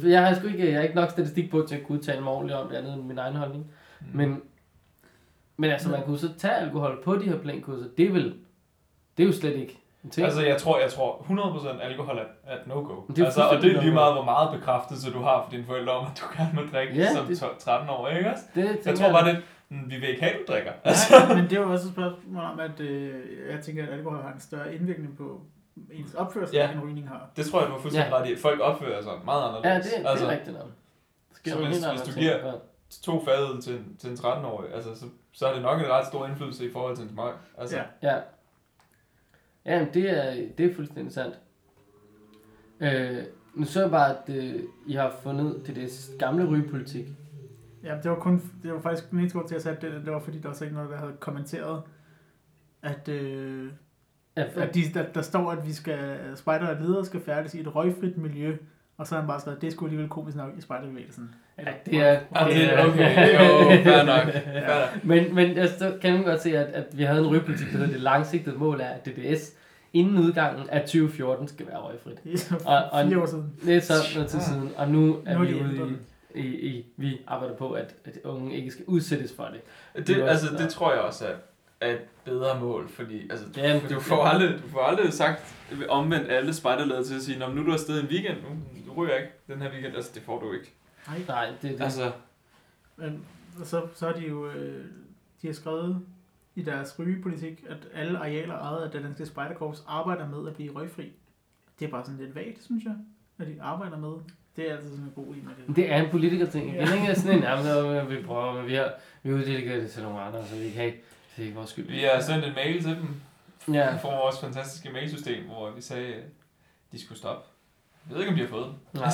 For Jeg har sgu ikke, jeg har ikke nok statistik på til at kunne udtale mig ordentligt om det andet end min egen holdning. Mm. Men, men altså, man kunne så tage alkohol på de her plankurser. Det er vel, det er jo slet ikke en ting. Altså, jeg tror, jeg tror 100% alkohol er, er et no-go. Det er altså, og det er lige meget, hvor meget bekræftelse du har for dine forældre om, at du gerne må drikke Ja, som det- 12 13 år, ikke også? det, Jeg tror bare, det mm, vi vil ikke have, du drikker. Altså, Nej, men det er jo også et spørgsmål om, at øh, jeg tænker, at alkohol har en større indvirkning på ens opførsel, Ja. ja. end rygning har. det tror jeg, du har fuldstændig Ja. ret i. Folk opfører sig meget Ja, anderledes. det, det altså, er rigtigt nok. Så hvis- hvis du giver- Ja. to fadøl til, en- til en 13-årig, altså, så, så er det nok en ret stor indflydelse i forhold til en smøg. Altså, Ja. Ja. Ja, men det er, det er fuldstændig sandt. Øh, nu så jeg bare, at øh, I har fundet det, det gamle rygepolitik. Ja, det var, kun, det var faktisk den eneste grund til, at jeg satte det, det var fordi, der var så ikke noget, der havde kommenteret, at, øh, Ja, at de, der, der står, at vi skal, spejder og ledere skal færdes i et røgfrit miljø, og så har han bare skrevet, det er sgu alligevel komisk nok i spejderbevægelsen. ja, det er... Det er okay. Jo, fair nok. Fair nok. Men, men jeg så kan man godt se, at, at vi havde en rygepolitik, der hedder det langsigtede mål er, at DDS inden udgangen af 2014 skal være røgfrit. Er Og- og- fire år siden. Det er så noget tid siden, og nu er Nu er vi de ude i, i, i, vi arbejder på, at, at unge ikke skal udsættes for det. Det, Det er altså, det tror jeg også er, er et bedre mål, fordi altså, Ja, men du, det- du, får aldrig, du får aldrig sagt omvendt alle spejderledere til at sige, "Nå, men nu er du afsted en weekend, nu du ryger ikke den her weekend, altså det får du ikke. Nej, Nej, det er det. Altså, men så, så er de jo, øh, de har skrevet i deres rygepolitik, at alle arealer ejet af det danske spejderkorps arbejder med at blive røgfri. Det er bare sådan lidt vagt, synes jeg, at de arbejder med. Det er altså sådan en god en det. Det er en politiker-ting. Ja. Igen, ikke sådan en, jamen, så vi prøver, men vi har, vi uddelegeret det til nogle andre, så vi kan ikke, det er ikke vores skyld. vi har sendt en mail til dem, Ja, fra vores fantastiske mailsystem, hvor vi sagde, at de skulle stoppe. Jeg ved ikke, om de har fået den. nej,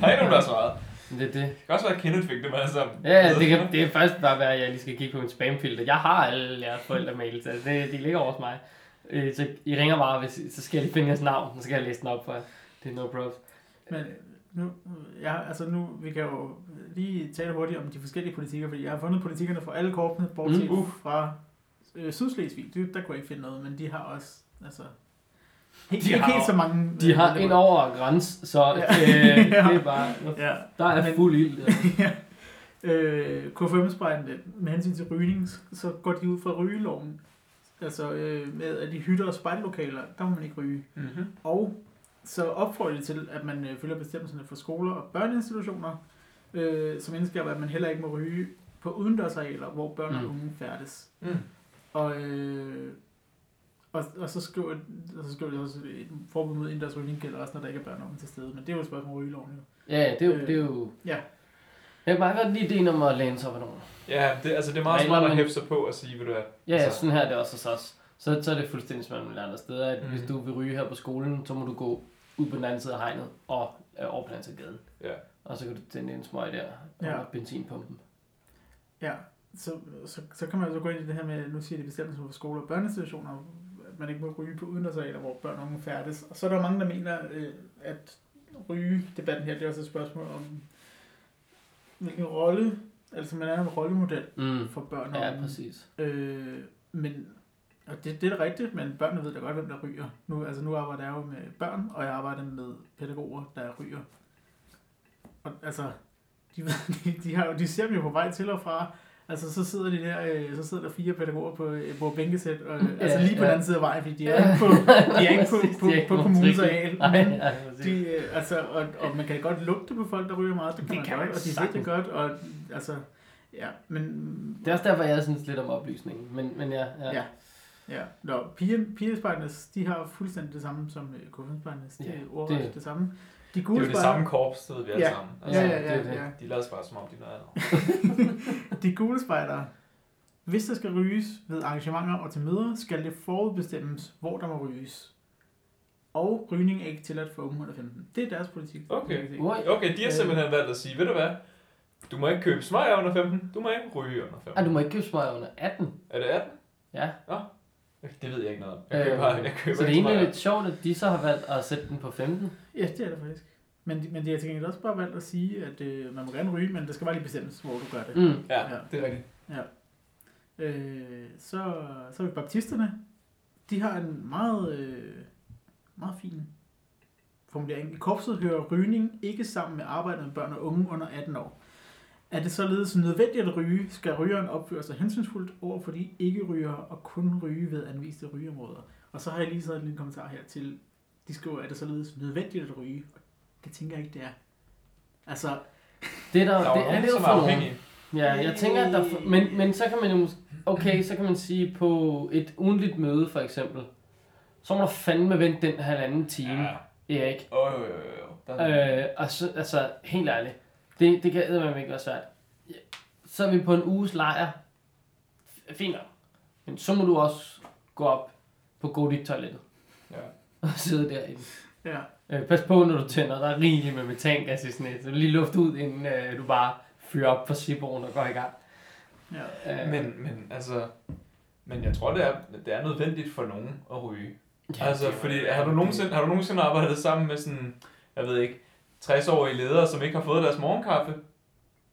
Der er ikke nogen, der har svaret. det er det. Det kan også være, at Kenneth fik dem alle sammen. Ja, det, kan, det er faktisk bare være, at jeg lige skal kigge på min spamfilter. Jeg har alle jeres forældremails, altså det, de ligger over hos mig. Øh, Så I ringer bare, hvis, så skal jeg lige finde jeres navn, så skal jeg læse den op for jer. Det er no props. Men nu, ja, altså nu, vi kan jo lige tale hurtigt om de forskellige politikker, fordi jeg har fundet politikkerne fra alle korpene, bortset Mm. mm. fra øh, Sydslesvig. Det, der kunne jeg ikke finde noget, men de har også, altså, helt, De de ikke har- helt så mange. De øh, har ind over græns, så Ja. øh, det er bare, Ja. der er Men- fuld ild. der. Øh, K5-spejlene, med hensyn til rygning, så går de ud fra rygeloven. Altså øh, med, at i hytter og spejllokaler, der må man ikke ryge. Mm-hmm. Og så opfordrer de til, at man øh, følger bestemmelserne for skoler og børneinstitutioner, øh, som indskriver, at man heller ikke må ryge på udendørsarealer, hvor børn og Mm. unge færdes. Mm. Og, øh, og, og så skriver, og så skriver de også, et forbud mod indendørs rygning gælder også, når der ikke er børn og unge til stede. Men det er jo et spørgsmål om rygeloven. Jo. Ja, det er jo... Øh, Det er jo ja. Jeg kan meget godt lide ideen om at læne sig op ad nogen. Ja, det, altså det er meget Regler, smart at hæfte sig på og sige, hvad du er. Ja, ja, Altså- sådan her er det også hos os. Så, så er det fuldstændig som alle andre steder, at mm. Mhm. hvis du vil ryge her på skolen, så må du gå ud på den anden side af hegnet og øh, over på den anden side af gaden. Ja. Og så kan du tænde en smøg der og Ja. ja. benzinpumpen. Ja, så, så, så kan man så gå ind i det her med, nu siger de bestemmelser for skoler og børneinstitutioner, at man ikke må ryge på udendørsarealer, hvor børn og unge færdes. Og så er der mange, der mener, øh, at ryge-debatten her, det er også et spørgsmål om, hvilken rolle, altså man er en rollemodel Mm. for børn og Ja, unge. præcis. Øh, men, og det, det er da rigtigt, men børnene ved da godt, hvem der ryger. Nu, altså nu arbejder jeg jo med børn, og jeg arbejder med pædagoger, der ryger. Og altså, de, de, de, har, de ser dem jo på vej til og fra. Altså, så sidder de der, øh, så sidder der fire pædagoger på, øh, på bænkesæt, og, øh, altså lige på ja. den anden side af vejen, fordi de er ikke på, de er ikke på, på, de på på kommunens areal. Men ja, de, øh, altså, og, og man kan godt lugte på folk, der ryger meget, det kan Det man kan godt, og de ved det godt, og altså, ja, men... Det er også derfor, jeg synes lidt om oplysningen. Men, men ja, ja. Ja. Ja, Nå, pigen, pigespejdernes, de har fuldstændig det samme som øh, KFM-spejdernes. Det Ja, er det, det samme. De Det er gule jo det samme korps, det ved vi alle Ja. sammen. Ja, ja, det er ja, det. ja. De lader sig bare som om, de er noget andet. De gule spejdere, hvis der skal ryges ved arrangementer og til møder, skal det forudbestemmes, hvor der må ryges. Og rygning er ikke tilladt for unge under 15. Det er deres politik. Okay. Okay, de har simpelthen valgt at sige, ved du hvad? Du må ikke købe smøger under 15, du må ikke ryge under 15. Ah, du må ikke købe smøger under 18. Er det 18? Ja. Det ved jeg ikke noget om. Jeg Øh, køber, jeg køber så det er egentlig lidt sjovt, at de så har valgt at sætte den på 15. Ja, det er det faktisk. Men, men de har til gengæld også bare valgt at sige, at øh, man må gerne ryge, men det skal bare lige bestemmes, hvor du gør det. Mm. Ja, Ja. det er rigtigt. Øh, så, så er vi baptisterne. De har en meget, øh, meget fin formulering. I korpset hører rygning ikke sammen med arbejde med børn og unge under 18 år. Er det således nødvendigt at ryge, skal rygeren opføre sig hensynsfuldt over for de ikke-rygere og kun ryge ved anviste rygeområder. Og så har jeg lige sådan en lille kommentar her til, de skriver, er det således nødvendigt at ryge? Og det tænker jeg ikke, det er. Altså, Det er der, Der er det jo er jo som for er nogen. Ja, jeg tænker, at der... Men, men så kan man jo... Okay, så kan man sige på et ugenligt møde, for eksempel. Så må der fandme vente den halvanden time, Ja. Erik. Åh, jo, jo, jo. Der er Øh, og så, altså, helt ærligt. Det, det kan eddermame ikke være svært. Ja, Så er vi på en uges lejr. F- Fint nok. Men så må du også gå op på Godik-toilettet ja. og sidde derinde. ja. Øh, pas på, når du tænder. Der er rigeligt med metangas i sådan et. Så lige luft ud, inden øh, du bare fyre op for Siboen og går i gang. Ja. Øh, Men, men altså... Men jeg tror, det er, det er nødvendigt for nogen at ryge. Ja, altså, fordi har du, nogensinde, har du nogensinde arbejdet sammen med sådan, jeg ved ikke, 60-årige ledere, som ikke har fået deres morgenkaffe?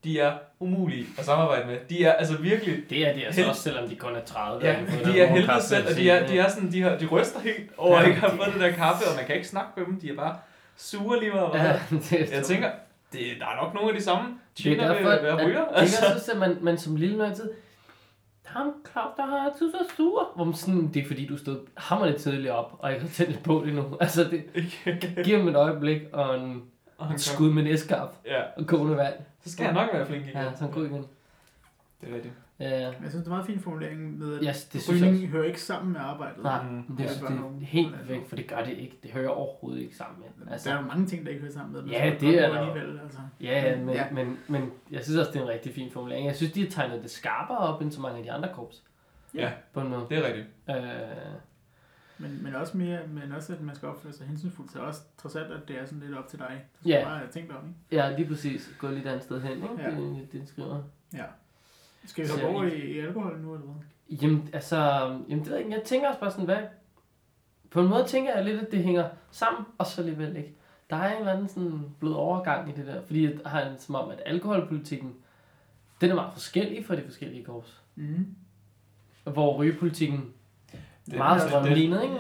De er umulige at samarbejde med. De er altså virkelig... Det er de altså Hel- også, selvom de kun er 30. Ja, har de er helvede selv, og de er, de er sådan, de, har, de ryster helt over Ja, at ikke de- fået det der kaffe, og man kan ikke snakke med dem. De er bare sure lige meget. Ja, det Jeg tænker, det, der er nok nogle af de samme er at, være at, ryger. det Altså. er også, at man, man som lille når altid, ham Claus, der har altid så sur. Hvor man sådan, det er fordi, du stod hammerende tidligt op, og ikke har tændt på det nu. Altså, det giver dem et øjeblik og en, Og et han skud med næskaf Ja, og kogende vand. så skal han nok være flink igen. Ja, så han god igen. Det er rigtigt. Ja, Jeg synes, det er en meget fin formulering med, at Ja, det synes jeg rygning hører ikke sammen med arbejdet. Nej, Mm. men det, Ja, det, er helt væk, for det gør det ikke. Det hører overhovedet ikke sammen med. Altså, Altså, der er jo mange ting, der ikke hører sammen med. men Ja, det er der. Alligevel, altså. ja, ja, men, Ja. ja. Men, men jeg synes også, det er en rigtig fin formulering. Jeg synes, de har tegnet det skarpere op end så mange af de andre korps. Ja. På en måde. Det er rigtigt. Øh, Men, men også mere, men også at man skal opføre sig hensynsfuldt, så også trods alt, at det er sådan lidt op til dig. Du skal Ja. bare have tænkt om, ikke? ja, lige præcis. Gå lidt andet sted hen, ikke? Ja. Det, det, skriver. Ja. Skal vi Så så over i- i, i alkohol nu, eller hvad? Jamen, altså, jamen, det ved jeg ikke. Jeg tænker også bare sådan, hvad... På en måde tænker jeg lidt, at det hænger sammen, og så alligevel ikke. Der er en eller anden sådan blød overgang i det der, fordi jeg har en som om, at alkoholpolitikken, den er meget forskellig for de forskellige korps. Mm. Hvor rygepolitikken Det meget strømlignet, ikke?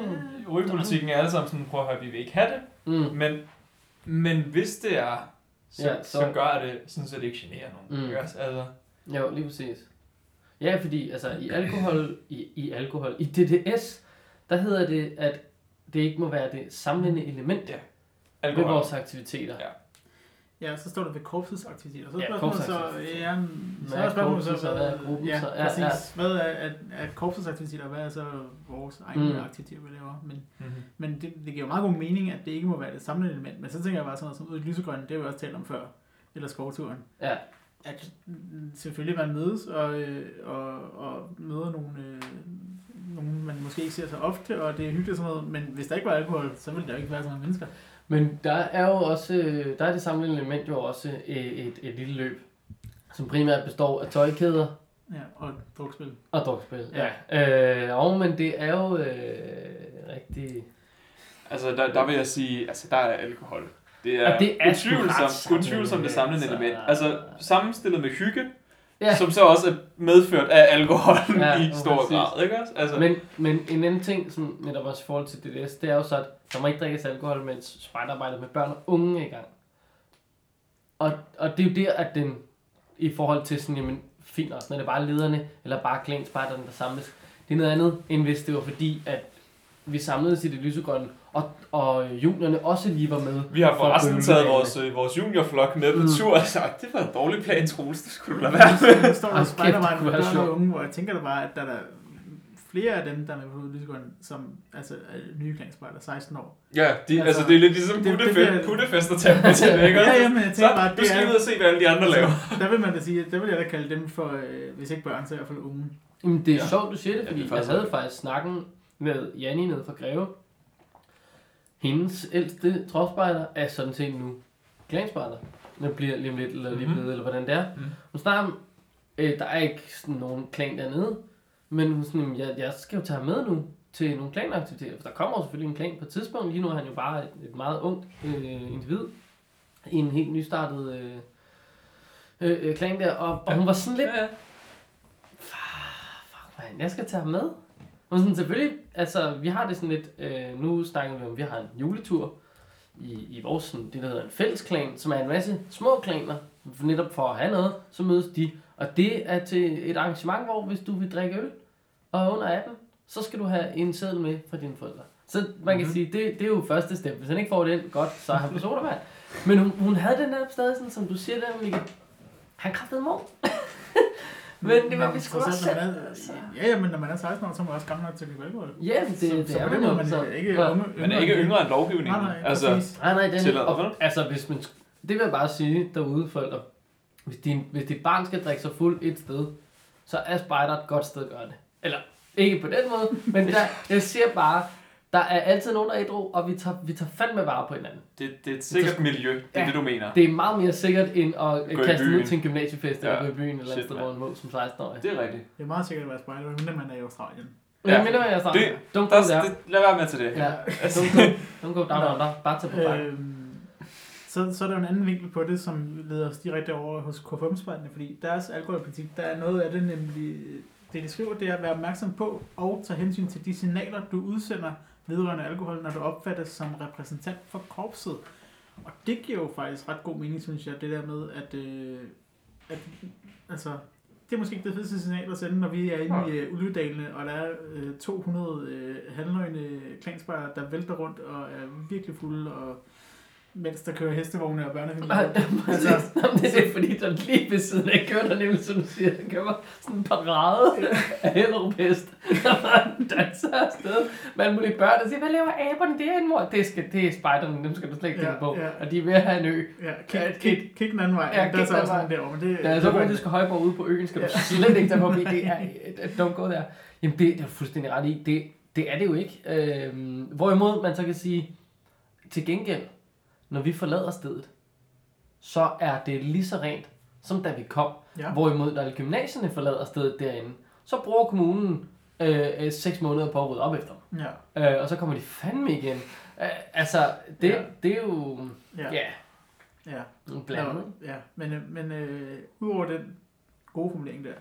Rygepolitikken er alle sammen sådan, prøv at høre, vi vil ikke have det, Mm. men, men hvis det er, så, Ja, så... så- gør det sådan, så det ikke generer nogen. Mm. Ikke også? Altså, Jo, lige præcis. Ja, fordi altså, i alkohol, i, i alkohol, i DDS, der hedder det, at det ikke må være det samlende element Ja. ved alkohol. vores aktiviteter. Ja. Ja, så står der ved korpsets aktiviteter. Så Ja, er spørgsmålet så, korpsaktiviteter. ja, Hvad så er spørgsmålet så, og hvad er gruppen ja, så? Ja, præcis. ja. Hvad er, er, er korpsets aktiviteter, og hvad er så vores egne Mm. aktiviteter, vi laver? Men, Mm-hmm. men det, det giver jo meget god mening, at det ikke må være det samlede element. Men så tænker jeg bare sådan noget som ud i lysegrøn, det har vi også talt om før, eller skovturen. Ja. At selvfølgelig man mødes og, øh, og, og møder nogle, øh, nogle, man måske ikke ser så ofte, og det er hyggeligt og sådan noget, men hvis der ikke var alkohol, så ville der jo ikke være så mange mennesker. Men der er jo også, øh, der er det samlende element jo også et, et, et lille løb, som primært består af tøjkæder Ja, og drukspil. og drukspil. Ja. Øh, og men det er jo øh, rigtig... Altså, der, der vil jeg sige, altså, der er alkohol. Det er, Og det er utvivlsomt, utvivlsomt det samlende element, element. så- Altså, sammenstillet med hygge, Ja. som så også er medført af alkohol Ja, i præcis. stor grad, ikke også? Altså, Men, men en anden ting, som netop også i forhold til DDS, det er jo så, at der må ikke drikkes alkohol, mens spejderarbejdet med børn og unge er i gang. Og, og det er jo der, at den, i forhold til sådan, jamen, fint også, når det er bare lederne, eller bare klænspejderne, der samles, det er noget andet, end hvis det var fordi, at vi samledes i det lysegrønne, og, og juniorne også lige var med. vi har for forresten bøvle taget med vores, øh, vores juniorflok med på Mm. tur, og sagt, det var en dårlig plan, Troels, det skulle du lade være. Der står Ej, der det med og sjovt. unge, hvor jeg tænker der bare, at der er der flere af dem, der er med på Lysegården, som altså er nye klanspejder, 16 år. Ja, de, altså, Altså, altså, det er lidt ligesom det- det puttefest, og tage med til det, ikke? Ja, ja, men jeg tænker Så, bare, du det skal er- ud og se, hvad alle de andre laver. Der vil man da sige, der vil jeg da kalde dem for, øh, hvis ikke børn, så i hvert fald unge. Jamen, det er Ja. sjovt, du siger det, Ja, fordi det er jeg havde faktisk snakken med Janni nede fra Greve. Hendes ældste tropspejder er sådan set nu klanspejder. Den bliver lige om lidt, eller lige Mhm. blevet, eller hvordan det er. Mhm. Hun snakker øh, der er ikke sådan nogen klan dernede, men hun sådan, jeg, jeg skal jo tage ham med nu til nogle klanaktiviteter, for der kommer jo selvfølgelig en klan på et tidspunkt. Lige nu er han jo bare et, et meget ungt øh, individ i en helt nystartet øh, øh, øh, klan der, og, og hun var sådan lidt, Ja, ja. fuck man, jeg skal tage ham med. Og sådan, selvfølgelig, altså, vi har det sådan lidt, øh, nu snakker vi om, vi har en juletur i, i vores, sådan, det der hedder en fællesklan, som er en masse små klaner, netop for at have noget, så mødes de. Og det er til et arrangement, hvor hvis du vil drikke øl og er under 18, så skal du have en seddel med fra dine forældre. Så man kan Mhm. sige, det, det er jo første step. Hvis han ikke får den, godt, så er han på sodavand. Men hun, hun havde den der stadig sådan, som du siger der, Mikke. Han kræftede mig. Men det var vi sgu trods også selv. er- altså. Ja, ja, men når man er 16 år, så er man også gammel nok til at købe alkohol. Ja, det, så, det så er på man jo. man Så, er ikke ja. unge. Man er ikke yngre end lovgivningen. Nej, nej, altså. Nej, nej, den, og, altså hvis man, det vil jeg bare sige derude, forældre. Hvis, din, hvis dit barn skal drikke sig fuld et sted, så er spejder et godt sted at gøre det. Eller, ikke på den måde, men der, jeg siger bare, Der er altid nogen, der er ædru, og vi tager, vi tager fandme vare på hinanden. Det, det er et sikkert miljø, det er Ja. det, du mener. Det er meget mere sikkert, end at Gå kaste byen. til en gymnasiefest, eller Ja. gå i byen, eller et Shit, sted, hvor man må som 16-årig. Det er rigtigt. Det er meget sikkert at være spejder, mindre man er i Australien. Ja, Ja. jeg minder, hvad jeg sagde. Det- Der, det, lad være med til det. Ja, don't go, down under. Bare tage på bakken. Øhm, så, så er der jo en anden vinkel på det, som leder os direkte over hos KFM-spejderne, fordi deres alkoholpolitik, der er noget af det nemlig, det de skriver, det er at være opmærksom på og tage hensyn til de signaler, du udsender vedrørende alkohol, når du opfattes som repræsentant for korpset. Og det giver jo faktisk ret god mening, synes jeg, det der med, at, øh, at altså, det er måske ikke det fedeste signal at sende, når vi er inde i øh, Ulvedalene, og der er øh, 200 øh, halvnøgne klanspejere, der vælter rundt og er virkelig fulde, og mens der kører hestevogne og børnefilmer. Nej, Altså-. Jamen, det er det, fordi der lige ved siden af kører der nemlig, som du siger, der kører sådan en parade af Hellerup hest, bare danser afsted med alle mulige børn, og siger, hvad laver aberne derinde, mor? Det, skal, det er spejderne, dem skal du slet ikke tænke Ja, på. ja. Og de er ved at have en ø. Ja, kig, kig, kig den anden vej. Ja, der er så også nogen derovre, men det, Der er så var- russiske højborg ude på øen, skal du Ja. slet ikke tage forbi. Det er, don't go der. Jamen, det, det er du fuldstændig ret i. Det, det er det jo ikke. Øhm, hvorimod man så kan sige, til gengæld, når vi forlader stedet, så er det lige så rent, som da vi kom. Ja. Hvorimod, når gymnasierne forlader stedet derinde, så bruger kommunen øh, øh, seks måneder på at rydde op efter dem. Ja, Øh, og så kommer de fandme igen. Øh, altså, det, Ja. det er jo ja, ja, ja. blandet. Ja. Men, øh, men øh, udover den gode formulering der,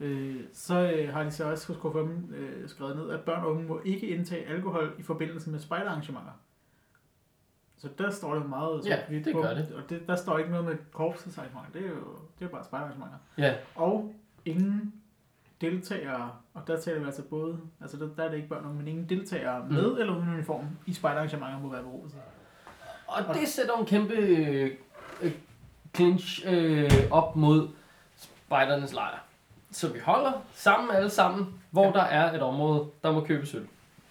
øh, så øh, har de så også KFM øh, skrevet ned, at børn og unge må ikke indtage alkohol i forbindelse med spejderarrangementer. Så der står det meget Ja, sort-hvidt det på. gør det. Og det, der står ikke noget med korpsets arrangementer. Det er jo det er bare spejderarrangementer. Ja, Og ingen deltagere, og der taler vi altså både, altså der, der er det ikke børn og men ingen deltagere Mm. med eller uden uniform i spejderarrangementer må være beruset. Og det sætter en kæmpe øh, clinch øh, op mod spejdernes lejr. Så vi holder sammen alle sammen, hvor Ja. der er et område, der må købe sølv.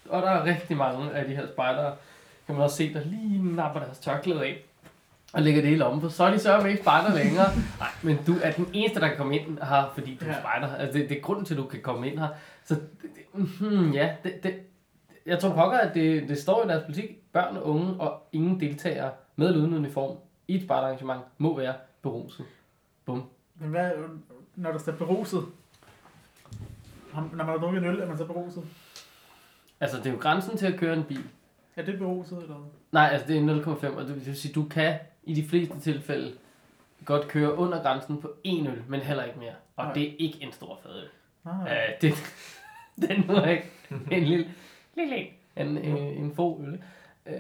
Og der er rigtig mange af de her spejdere, kan man også se, der lige napper deres tørklæde af og lægger det hele om, for så er de sørger ikke spejder længere. Nej, men du er den eneste, der kan komme ind her, fordi du er Ja. spejder. Altså, det, det er grunden til, at du kan komme ind her. Så det, det, hmm, ja, det, det, jeg tror pokker, at det, det står i deres politik, børn og unge og ingen deltagere med eller uden uniform i et spejderarrangement må være beruset. Bum. Men hvad, når der står beruset? Når man har drukket en øl, er man så beruset? Altså, det er jo grænsen til at køre en bil. Er det beruset, eller? Nej, altså det er 0,5, og det vil sige, du kan i de fleste tilfælde godt køre under grænsen på en øl, men heller ikke mere. Og Nej. det er ikke en stor fadøl. Ah, Uh, det, den er ikke en lille, lille en, en, en, en få øl. Uh,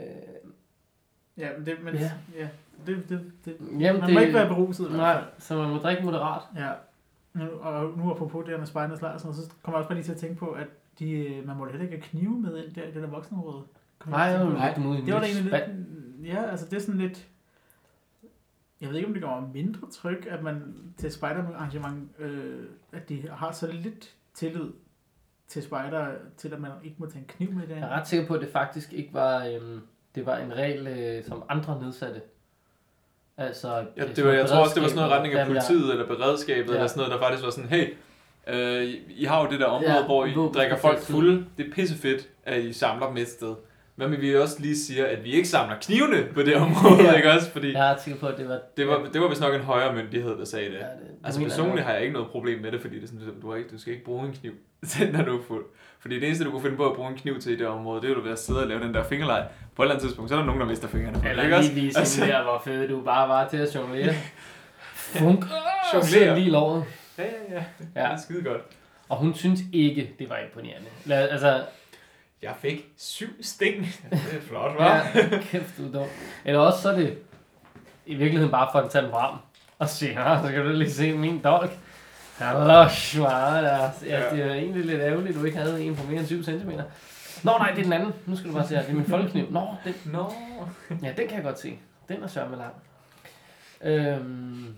ja, det, men, Ja. ja. det, det, det, jamen, man det, må ikke være beruset Nej, så man må drikke moderat. Ja. Nu, og nu apropos det her med spejdernes lejr, så kommer jeg også bare lige til at tænke på, at de, øh, man må heller ikke have knive med ind der i det der voksenområde. Nej, i en Det var da egentlig lidt... Ja, altså det er sådan lidt... Jeg ved ikke, om det gør mindre tryk, at man til spejderarrangement, øh, at de har så lidt tillid til spejder, til at man ikke må tage en kniv med det. Jeg er ret sikker på, at det faktisk ikke var, øhm, det var en regel, øh, som andre nedsatte. Altså, Ja, det var, jeg tror også, det var sådan noget retning af Jamen, ja. politiet eller beredskabet Ja. eller sådan noget, der faktisk var sådan, hey, øh, I har jo det der område, Ja, hvor I drikker folk fulde. Det er pissefedt, at I samler dem et sted. Hvad med vi også lige siger, at vi ikke samler knivene på det område, Ja. ikke også? Fordi Jeg er sikker på, at det var... det var, det var vist nok en højere myndighed, der sagde det. Ja, det, Altså personligt har jeg ikke noget problem med det, fordi det er sådan, du, har ikke, du skal ikke bruge en kniv, når du er fuld. Fordi det eneste, du kunne finde på at bruge en kniv til i det område, det er jo ved at sidde og lave den der fingerleg. På et eller andet tidspunkt, så er der nogen, der mister fingrene. på ikke Eller også? lige vise Altså- der, hvor fed du bare var til at jonglere. Funk. Jonglere. Lige i låret. Ja, ja, ja. Det Ja. er skide godt. Og hun synes ikke, det var imponerende. Lad, altså, Jeg fik syv sting. Det er flot, hva'? ja, kæft, du er dum. Eller også så er det i virkeligheden bare for at tage den frem. Og se, her, så kan du lige se min dolk. Hallo, svare der. Ja, det er egentlig lidt ærgerligt, at du ikke havde en på mere end 7 cm. Nå nej, det er den anden. Nu skal du bare se her. Det er min folkekniv. Nå, den, Nå. ja, den kan jeg godt se. Den er sørme lang. Øhm,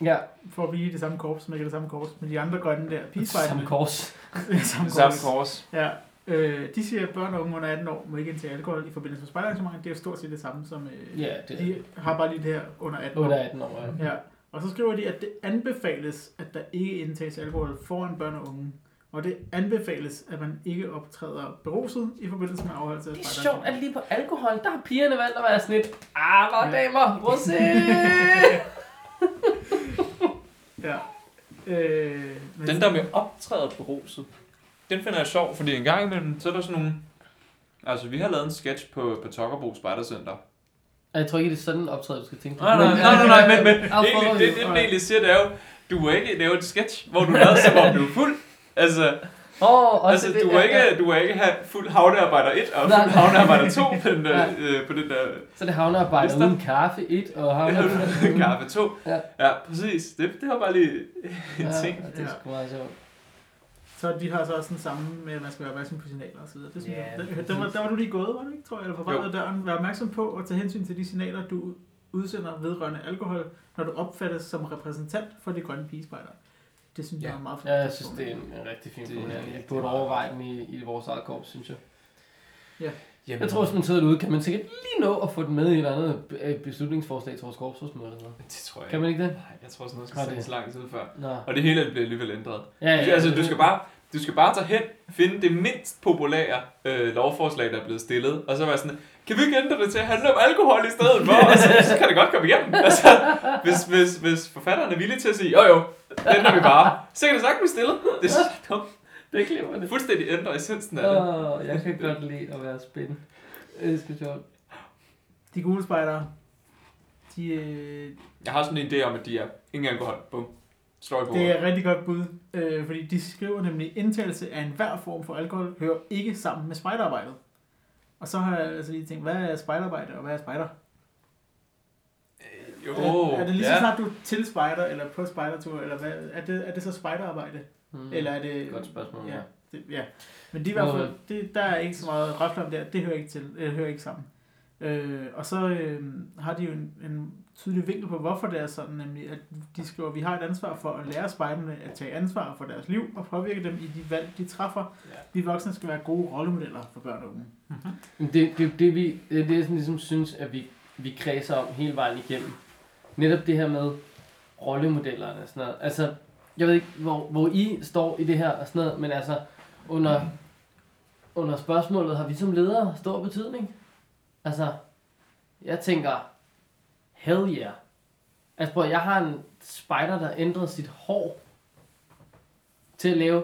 ja, For at blive i det samme korps, som ikke er det samme korps, men de andre grønne der, samme pigespejlene. kors. samme Samme korps. kors. Ja, øh, de siger, at børn og unge under 18 år må ikke indtage alkohol i forbindelse med spejderarrangementer. Det er jo stort set det samme som... Øh, Ja, det de har bare lige det her under 18 år. under 18 år. Ja. Ja, og så skriver de, at det anbefales, at der ikke indtages alkohol foran børn og unge, Og det anbefales, at man ikke optræder beruset i forbindelse med afholdelse af Det er sjovt, at lige på alkohol, der har pigerne valgt at være sådan lidt, ah, hvor damer, rosé. Ja. Øh, men Den der med optrædet beruset, den finder jeg sjov, fordi en gang imellem, så er der sådan nogle... Altså, vi har lavet en sketch på, på Tokkerbo Spejdercenter. Jeg tror ikke, det er sådan en optræden, du skal tænke på. Nej, nej, nej, nej, nej, men, men egentlig, det, det, den egentlig siger, det er jo, du må ikke lave et sketch, hvor du lader som om du er fuld. Altså, også altså det, du, må ikke, ja. du må ikke have fuld havnearbejder 1 og fuld havnearbejder 2 på den der, øh, på den der Så det havnearbejde Hvis der- uden kaffe, et, og havnearbejde kaffe 2. Ja. Ja, præcis. Det, det var bare lige en Ja, ting. det er sgu meget sjovt. Så de har så også den samme med, at man skal være opmærksom på signaler og så videre. Det synes Ja, jeg, det er der, der, var, der var du lige gået, var du ikke, tror jeg, eller på vej ud døren. Vær opmærksom på at tage hensyn til de signaler, du udsender vedrørende alkohol, når du opfattes som repræsentant for de grønne pigespejder. Det synes jeg Ja. er meget Ja, jeg synes, det er en, en rigtig fin Det er formulering. Vi burde overveje den i, i vores eget korps, synes jeg. Jamen, Jeg tror, hvis man sidder derude, kan man sikkert lige nå at få den med i et andet øh, beslutningsforslag til vores korpsrådsmøde eller noget. Det tror jeg Kan man ikke det? Nej, jeg tror sådan noget skal det- sendes lang tid før. Nå. Og det hele bliver alligevel ændret. Ja, ja, altså, du skal bare, du skal bare tage hen, finde det mindst populære øh, lovforslag, der er blevet stillet, og så være sådan, kan vi ikke ændre det til at handle om alkohol i stedet for? Og så, så kan det godt komme igennem. Altså, hvis, hvis, hvis forfatteren er villig til at sige, jo jo, det ændrer vi bare, så kan det sagt blive stillet. Det er så dumt. Det er glimrende. Fuldstændig ændrer essensen af det. Åh, jeg kan godt lide at være spændende. Det er sgu sjovt. De gule spejdere, de, øh, Jeg har sådan en idé om, at de er ingen alkohol. Bum. Slår i bordet. det er et rigtig godt bud, øh, fordi de skriver nemlig, indtagelse af enhver form for alkohol hører ikke sammen med spejderarbejdet. Og så har jeg altså lige tænkt, hvad er spejderarbejde, og hvad er spejder? Jo, er, er det lige så ja. snart du er til spejder, eller på spejdertur, eller hvad, er, det, er det så spejderarbejde? Mm. Eller er det... Godt spørgsmål, ja. Det, ja. Men de i hvert fald, det, der er ikke så meget rafler om der, det hører ikke til, det hører ikke sammen. Øh, og så øh, har de jo en, en tydelig vinkel på, hvorfor det er sådan, nemlig at de skriver, at vi har et ansvar for at lære spejderne at tage ansvar for deres liv og påvirke dem i de valg, de træffer. Ja. Vi voksne skal være gode rollemodeller for børn og unge. Men det, det, det, vi, det er det, jeg sådan ligesom synes, at vi, vi kredser om hele vejen igennem. Netop det her med rollemodellerne og sådan noget. Altså, jeg ved ikke, hvor, hvor I står i det her og sådan noget, men altså, under, under spørgsmålet, har vi som ledere stor betydning? Altså, jeg tænker, hell yeah. Altså, prøv, jeg har en spider, der ændrede sit hår til at lave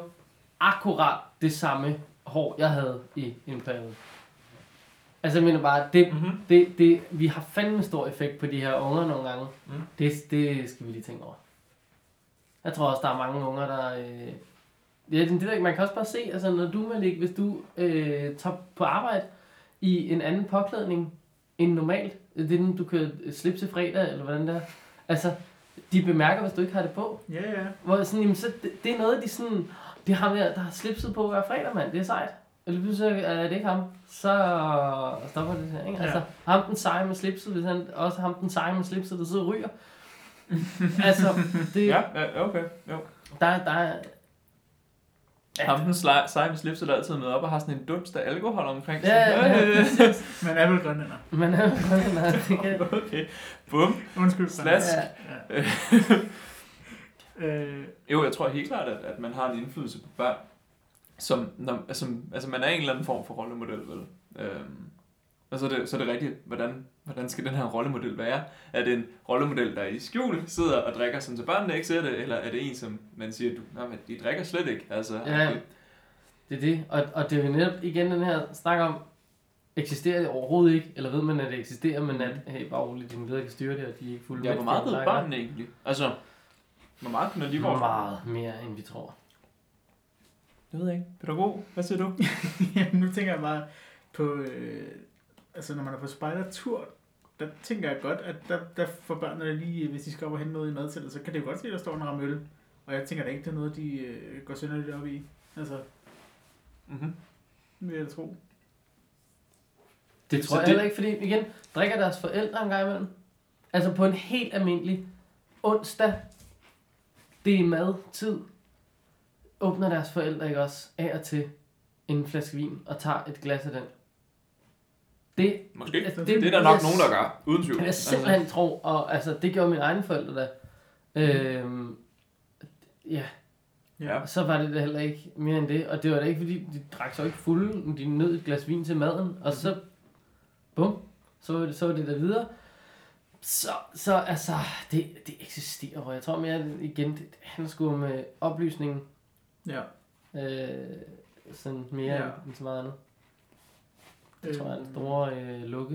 akkurat det samme hår, jeg havde i en periode. Altså, jeg mener bare, det, Mm-hmm. det, det, vi har fandme stor effekt på de her unger nogle gange. Mm. Det, det skal vi lige tænke over. Jeg tror også, der er mange unger, der... Øh, ja, det, ikke, man kan også bare se, altså når du, Malik, hvis du øh, tager på arbejde i en anden påklædning end normalt, det er den, du kan slippe til fredag, eller hvordan det er. Altså, de bemærker, hvis du ikke har det på. Ja, ja. Hvor sådan, jamen, så det, det er noget, de sådan, det ham der, der har slipset på hver fredag, mand. Det er sejt. Eller pludselig er det ikke ham, så stopper det her, ikke? Altså, ham den seje med slipset, hvis han også ham den seje med slipset, der sidder og ryger. altså, det, Ja, ja, okay. Jo. der, der er, Ham den seje med slipset, der altid med op og har sådan en dunst af alkohol omkring sig. Ja, ja, ja. Man er vel grønlænder. man er jo nej, det kan, okay. Bum. Undskyld. Slask. ja, Ja. øh, Jo, jeg tror helt klart, at, at man har en indflydelse på børn, som, når, som, altså man er en eller anden form for rollemodel, vel? Øhm, og så er, det, så er det rigtigt, hvordan, hvordan skal den her rollemodel være? Er det en rollemodel, der i skjul sidder og drikker, sådan så børnene ikke ser det, eller er det en, som man siger, du, nej, men de drikker slet ikke? Altså, Ja. det er det. Og, og det er jo netop igen den her snak om, eksisterer det overhovedet ikke, eller ved man, at det eksisterer, men at, hey, bare roligt, dine ledere kan styre det, og de er ikke fulde Ja, hvor meget ved børnene egentlig? Altså, hvor meget kunne de vores? Meget mere, end vi tror. Det ved jeg ikke. Pædagog, hvad siger du? Jamen, nu tænker jeg bare på, øh, altså når man er på spejdertur, der tænker jeg godt, at der, der får børnene lige, hvis de skal op og hente noget i madtællet, så kan det jo godt se, at der står en ramme øl. Og jeg tænker da ikke, det er noget, de øh, går synderligt op i. Altså, Mm-hmm. vil jeg tro. Det Så tror jeg det- heller ikke, fordi igen, drikker deres forældre en gang imellem. Altså på en helt almindelig onsdag, det er madtid, åbner deres forældre ikke også af og til en flaske vin og tager et glas af den. Det, Måske. det, Det, det er der nok jeg- nogen, der gør, uden tvivl. kan jeg simpelthen tro, og altså, det gjorde mine egne forældre da. Øhm, ja, Ja. Så var det da heller ikke mere end det. Og det var da ikke, fordi de drak så ikke fulde, men de nød et glas vin til maden. Og så, bum, så var det, så var det der videre. Så, så altså, det, det eksisterer, og jeg tror mere, igen, det, det handler sgu med oplysningen, Ja. øh, sådan mere ja. end så meget andet. Det Øh, tror jeg er en store øh, lukke.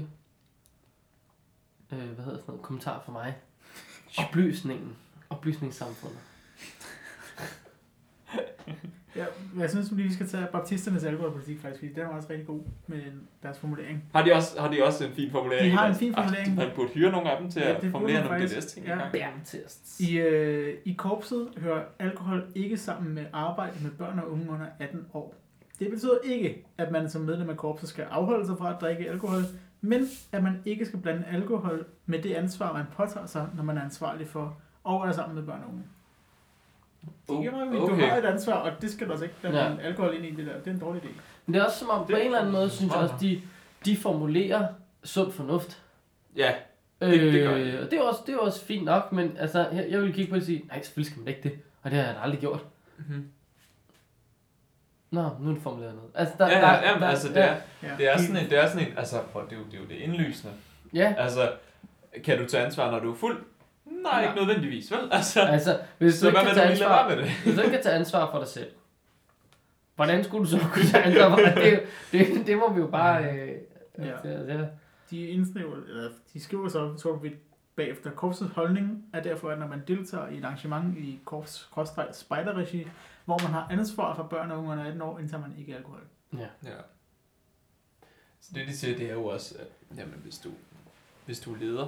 Øh, hvad hedder sådan noget? Kommentar for mig. Oplysningen. Oplysningssamfundet. Ja, jeg synes lige, vi skal tage baptisternes alkoholpolitik faktisk, fordi den er også rigtig god med deres formulering. Har de også, har de også en fin formulering? De har en fin formulering. Ah, man burde hyre nogle af dem til Ja, at formulere nogle. DLS-ting. Ja. Bærtests. I, øh, I korpset hører alkohol ikke sammen med arbejde med børn og unge under 18 år. Det betyder ikke, at man som medlem af korpset skal afholde sig fra at drikke alkohol, men at man ikke skal blande alkohol med det ansvar, man påtager sig, når man er ansvarlig for og er sammen med børn og unge. Det man, okay. Du har et ansvar, og det skal du også ikke blande Ja. alkohol ind i det der. Det er en dårlig idé. Men det er også som om, på Det- en eller anden måde, synes jeg også, de, de formulerer sund fornuft. ja, Det- det gør øh, og det er, også, det er også fint nok, men altså, jeg, jeg vil kigge på det og sige, nej, selvfølgelig skal man ikke det. Og det har jeg da aldrig gjort. Mhm. Nå, nu er det formuleret noget. Altså, der, ja, ja, der, ja, der, altså det er, Ja. det er sådan en, det er sådan en, altså, prøv, det er jo det, er jo det indlysende. Ja, Altså, kan du tage ansvar, når du er fuld? Nej, ikke nødvendigvis, vel? Altså, altså, hvis du så ikke kan tage ansvar, med det? hvis du ikke kan tage ansvar for dig selv, hvordan skulle du så kunne tage ansvar for det? Det, det må vi jo bare... Øh, Ja. ja. Ja, De, indsnæver, eller de skriver så sort hvidt bagefter. Korpsets holdning er derfor, at når man deltager i et arrangement i korps spejderregi, hvor man har ansvar for børn og unge under 18 år, indtager man ikke alkohol. ja. Ja. Så det de siger, det er jo også, at jamen, hvis, du, hvis du er leder,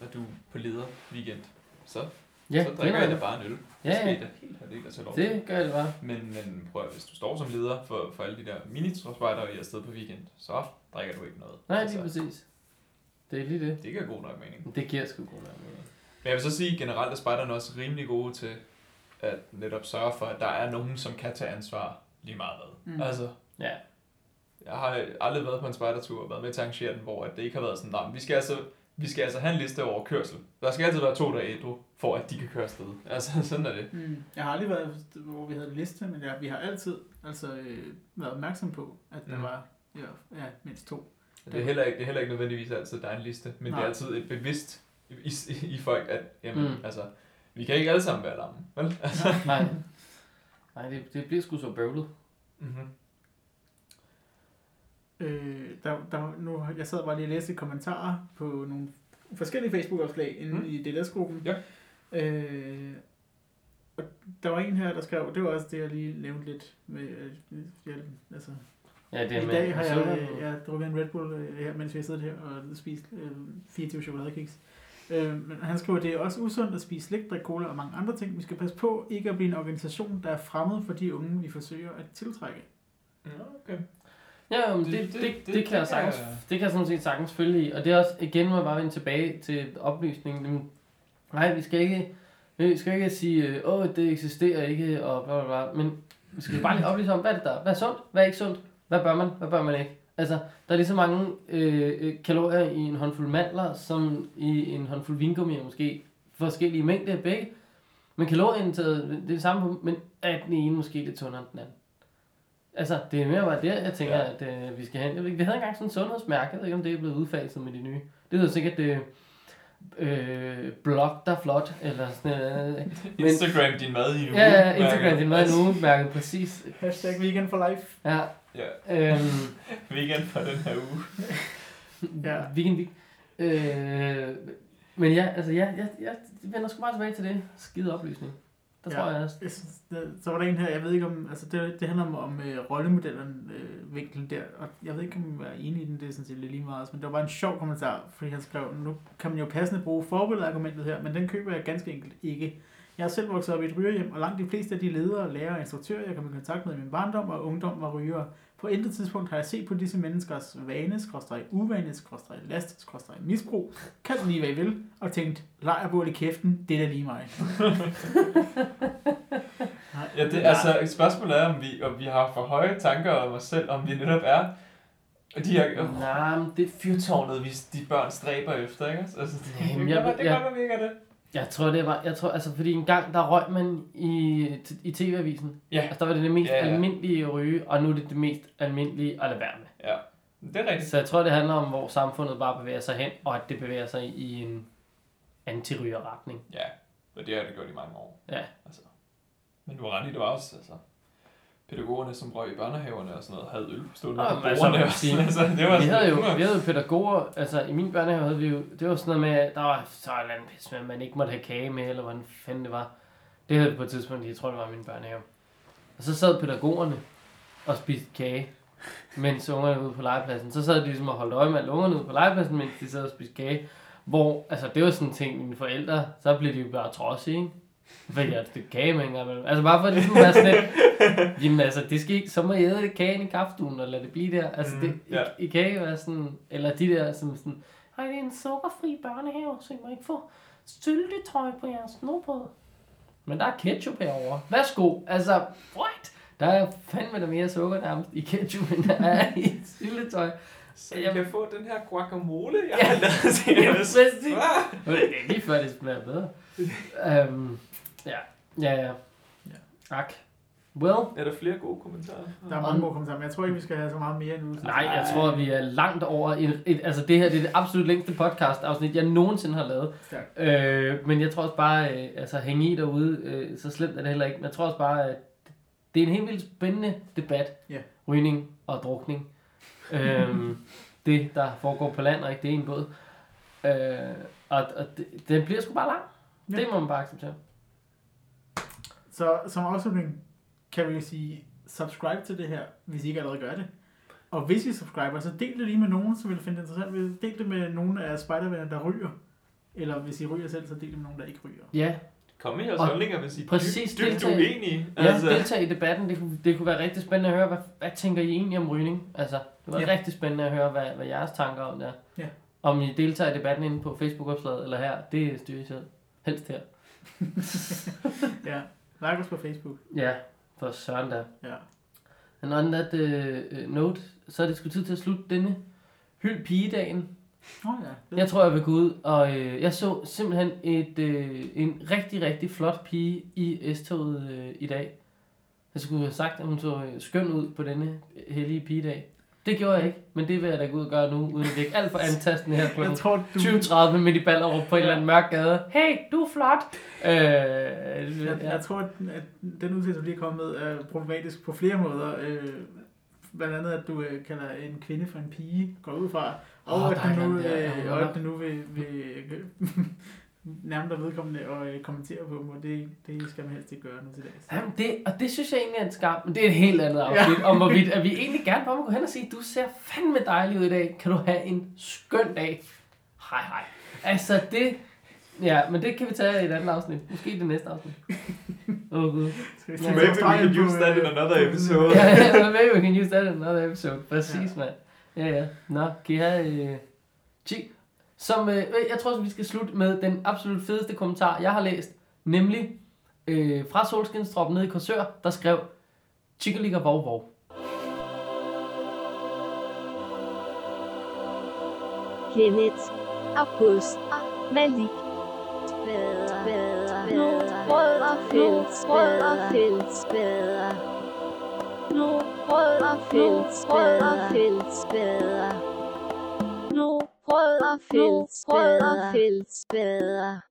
og du er på leder weekend, så, Ja, så det drikker er jeg da bare en øl. Ja, det ja. I da helt have det, at tage lov. Det gør det bare. Men, men prøv at, hvis du står som leder for, for alle de der mini og I er afsted på weekend, så drikker du ikke noget. Nej, lige præcis. Det er lige det. det giver god nok mening. Det giver sgu god nok mening. Men jeg vil så sige, at generelt er spejderne også rimelig gode til at netop sørge for, at der er nogen, som kan tage ansvar lige meget hvad. Mm. Altså, Ja. jeg har aldrig været på en spejdertur og været med til at arrangere den, hvor at det ikke har været sådan, nej, vi skal altså, vi skal altså have en liste over kørsel. Der skal altid være to, der er for at de kan køre afsted. Altså, sådan er det. Mm. Jeg har aldrig været, hvor vi havde en liste, men ja, vi har altid altså, øh, været opmærksom på, at der Mm. var ja, ja, mindst to. Det er heller ikke, det er heller ikke nødvendigvis altid, der er en liste, men Nej. det er altid et bevidst i, i, i folk, at jamen, mm. altså, vi kan ikke alle sammen være lammen, vel? Nej. Nej, det, det bliver sgu så bøvlet. mm-hmm. Øh, der, der, nu, jeg sad bare lige og læste kommentarer på nogle forskellige Facebook-opslag inde Mm. i DLS-gruppen. Ja. Øh, og der var en her, der skrev, det var også det, jeg lige nævnte lidt med, øh, jeg, altså, Ja, det er I med. dag har jeg, øh, jeg drukket en Red Bull øh, her, mens vi har siddet her og spist øh, 24 chokoladekiks. Øh, men han skriver, det er også usundt at spise slik, drikke cola og mange andre ting. Vi skal passe på ikke at blive en organisation, der er fremmed for de unge, vi forsøger at tiltrække. Ja, okay. Ja, men det, Det- det, det- det, kan jeg sagtens, det kan jeg sådan set sagtens følge i. Og det er også, igen må jeg bare vende tilbage til oplysningen. Jamen, Nej, vi skal ikke, vi skal ikke sige, øh, åh, det eksisterer ikke, og bla bla bla. Men vi skal bare lige oplyse om, hvad er det der? Hvad er sundt? Hvad er ikke sundt? Hvad bør man? Hvad bør man ikke? Altså, der er lige så mange øh, øh, kalorier i en håndfuld mandler, som i en håndfuld vingummi, måske forskellige mængder af begge. Men kalorieindtaget, det er det samme, på- men er den ene måske lidt sundere end den anden. Altså, det er mere bare der, jeg tænker, Ja. at øh, vi skal hen. Jeg ved ikke, Vi havde engang sådan en sundhedsmærke, jeg ved ikke, om det er blevet udfaset med de nye. Det hedder sikkert det øh, blog, der er flot, eller sådan noget. Men, Instagram din mad i en uge. ja, ja, Instagram, det er meget Altså, en uge, mærket præcis. Hashtag weekend for life. Ja, Ja, øhm, weekend for den her uge. Ja. weekend week. Øh, men ja, altså ja, jeg, jeg vender sgu bare tilbage til det. Skide oplysning. Der Ja. tror jeg også. Jeg synes, der, så var der en her, jeg ved ikke om, altså det, det handler om, om øh, rollemodellen øh, vinklen der, og jeg ved ikke om jeg er enig i den, det er sådan set lidt lige meget, men det var bare en sjov kommentar, fordi han skrev, nu kan man jo passende bruge forbildeargumentet her, men den køber jeg ganske enkelt ikke. Jeg er selv vokset op i et rygerhjem, og langt de fleste af de ledere, lærere og instruktører, jeg kom i kontakt med i min barndom og ungdom, var rygere. På intet tidspunkt har jeg set på disse menneskers vane, skråstreg uvane, skråstreg last, skråstreg misbrug, kald det lige hvad I vil, og tænkt, lejrbål i kæften, det er da lige mig. Nej, Ja, det, altså, spørgsmålet er, om vi, om vi har for høje tanker om os selv, om vi netop er og de her, Nej, men det, fyrtårnet, vi de børn stræber efter, ikke? Altså, det, Jamen, det, jeg jeg, ved- det jeg- gør, at vi ikke er det. Jeg tror, det var, jeg tror, altså fordi en gang, der røg man i, i TV-avisen. Ja. Altså, der var det det mest Ja, ja, almindelige at ryge, og nu er det det mest almindelige at lade være med. Ja, det er rigtigt. Så jeg tror, det handler om, hvor samfundet bare bevæger sig hen, og at det bevæger sig i en antirygerretning. Ja, og det har det gjort i mange år. Ja. Altså. Men du har ret i, det var også, altså, pædagogerne, som røg i børnehaverne og sådan noget, havde øl stående på altså, bordene kan også. sige, altså, det var Vi sådan- havde jo, vi havde jo pædagoger, altså i min børnehave havde vi jo, det var sådan noget med, at der var så en anden pis med, man ikke måtte have kage med, eller hvordan fanden det var. Det havde vi på et tidspunkt, jeg tror det var min børnehave. Og så sad pædagogerne og spiste kage, mens ungerne ude på legepladsen. Så sad de ligesom og holdt øje med alle ungerne ude på legepladsen, mens de sad og spiste kage. Hvor, altså det var sådan en ting, mine forældre, så blev de jo bare trodsige, ikke? Fik jeg et stykke kage med en gang imellem. Altså bare for at det skulle være sådan lidt, jamen altså, det skal ikke, så må jeg æde det kagen i kaffestuen, og lade det blive der. Altså Mm, det, ja. i, i ikke være sådan, eller de der som sådan, ej det er en sukkerfri børnehave, så I må ikke få syltetøj på jeres snobrød. Men der er ketchup herovre. Værsgo. Altså, what? Der er fandme der mere sukker nærmest i ketchup, end der er i syltetøj. Så jeg kan få den her guacamole, jeg har lavet til Ja, præcis. Det er lige før, det smager bedre. um, ja, ja, ja. Ak. Well, Er der flere gode kommentarer? Der er mange gode kommentarer, men jeg tror ikke, vi skal have så meget mere nu. nej, jeg tror, vi er langt over et, et altså det her, det er det absolut længste podcast afsnit, jeg nogensinde har lavet. Stærkt. Øh, men jeg tror også bare, øh, altså hænge i derude, øh, så slemt er det heller ikke. Men jeg tror også bare, at det er en helt vildt spændende debat. Ja. Rygning og drukning. øhm, det, der foregår på land, og ikke det er en båd. Øh, og og det, den bliver sgu bare lang. Ja. Ja. Det må man bare acceptere. Så som afslutning kan vi jo sige, subscribe til det her, hvis I ikke allerede gør det. Og hvis I subscriber, så del det lige med nogen, som vil finde det interessant. Del det med nogen af spidervennerne, der ryger. Eller hvis I ryger selv, så del det med nogen, der ikke ryger. Ja, Kom med jeres Og holdninger, hvis I er præcis dybt, dybt uenige. ja altså. deltag i debatten. Det kunne, det kunne være rigtig spændende at høre, hvad, hvad tænker I egentlig om rygning? Altså, det var ja. rigtig spændende at høre, hvad, hvad jeres tanker om det er. Ja. Om I deltager i debatten inde på Facebook-opslaget eller her, det styrer I selv. Helst her. Ja. Like os på Facebook. Ja, for søren da. Ja. And on that uh, note, så er det sgu tid til at slutte denne hyld pigedagen. Oh, ja. Jeg tror, jeg vil gå ud, og øh, jeg så simpelthen et, øh, en rigtig, rigtig flot pige i S-toget øh, i dag. Jeg skulle have sagt, at hun så øh, skøn ud på denne hellige pigedag. Det gjorde jeg ikke, men det vil jeg da gå ud og gøre nu, uden at virke alt for antastende her på Jeg tror, du... 20.30 midt i Ballerup på en Ja. eller anden mørk gade. Hey, du er flot! Øh, Jeg, ja. jeg tror, at den udtalelse, du lige er kommet er problematisk på flere måder. Øh, blandt andet, at du øh, kalder en kvinde for en pige, går ud fra. Og Åh, at du nu, ja, øh, ja, og ja. at du nu vil, vil nærme dig vedkommende og øh, kommentere på dem, og det, det skal man helst ikke gøre nu til dags. Jamen det, og det synes jeg egentlig er en skam, men det er et helt andet afsnit, ja. om hvorvidt, at vi egentlig gerne bare må gå hen og sige, du ser fandme dejlig ud i dag, kan du have en skøn dag. Hej hej. Altså det, ja, men det kan vi tage i et andet afsnit, måske i det næste afsnit. Åh oh, gud. Maybe we can use that in another episode. Ja, ja, maybe we can use that in another episode. Præcis, Ja. mand. Ja, ja. Nå, kan I have... Øh, som, øh, jeg tror, at vi skal slutte med den absolut fedeste kommentar, jeg har læst. Nemlig øh, fra Solskinstrop nede i Korsør, der skrev Chickaliga Vov Vov. Kenneth, August, Malik, nu Rødderfælds Rødderfælds bedre. Nu Rødderfælds Rødderfælds bedre. Nu Rødderfælds Rødderfælds bedre.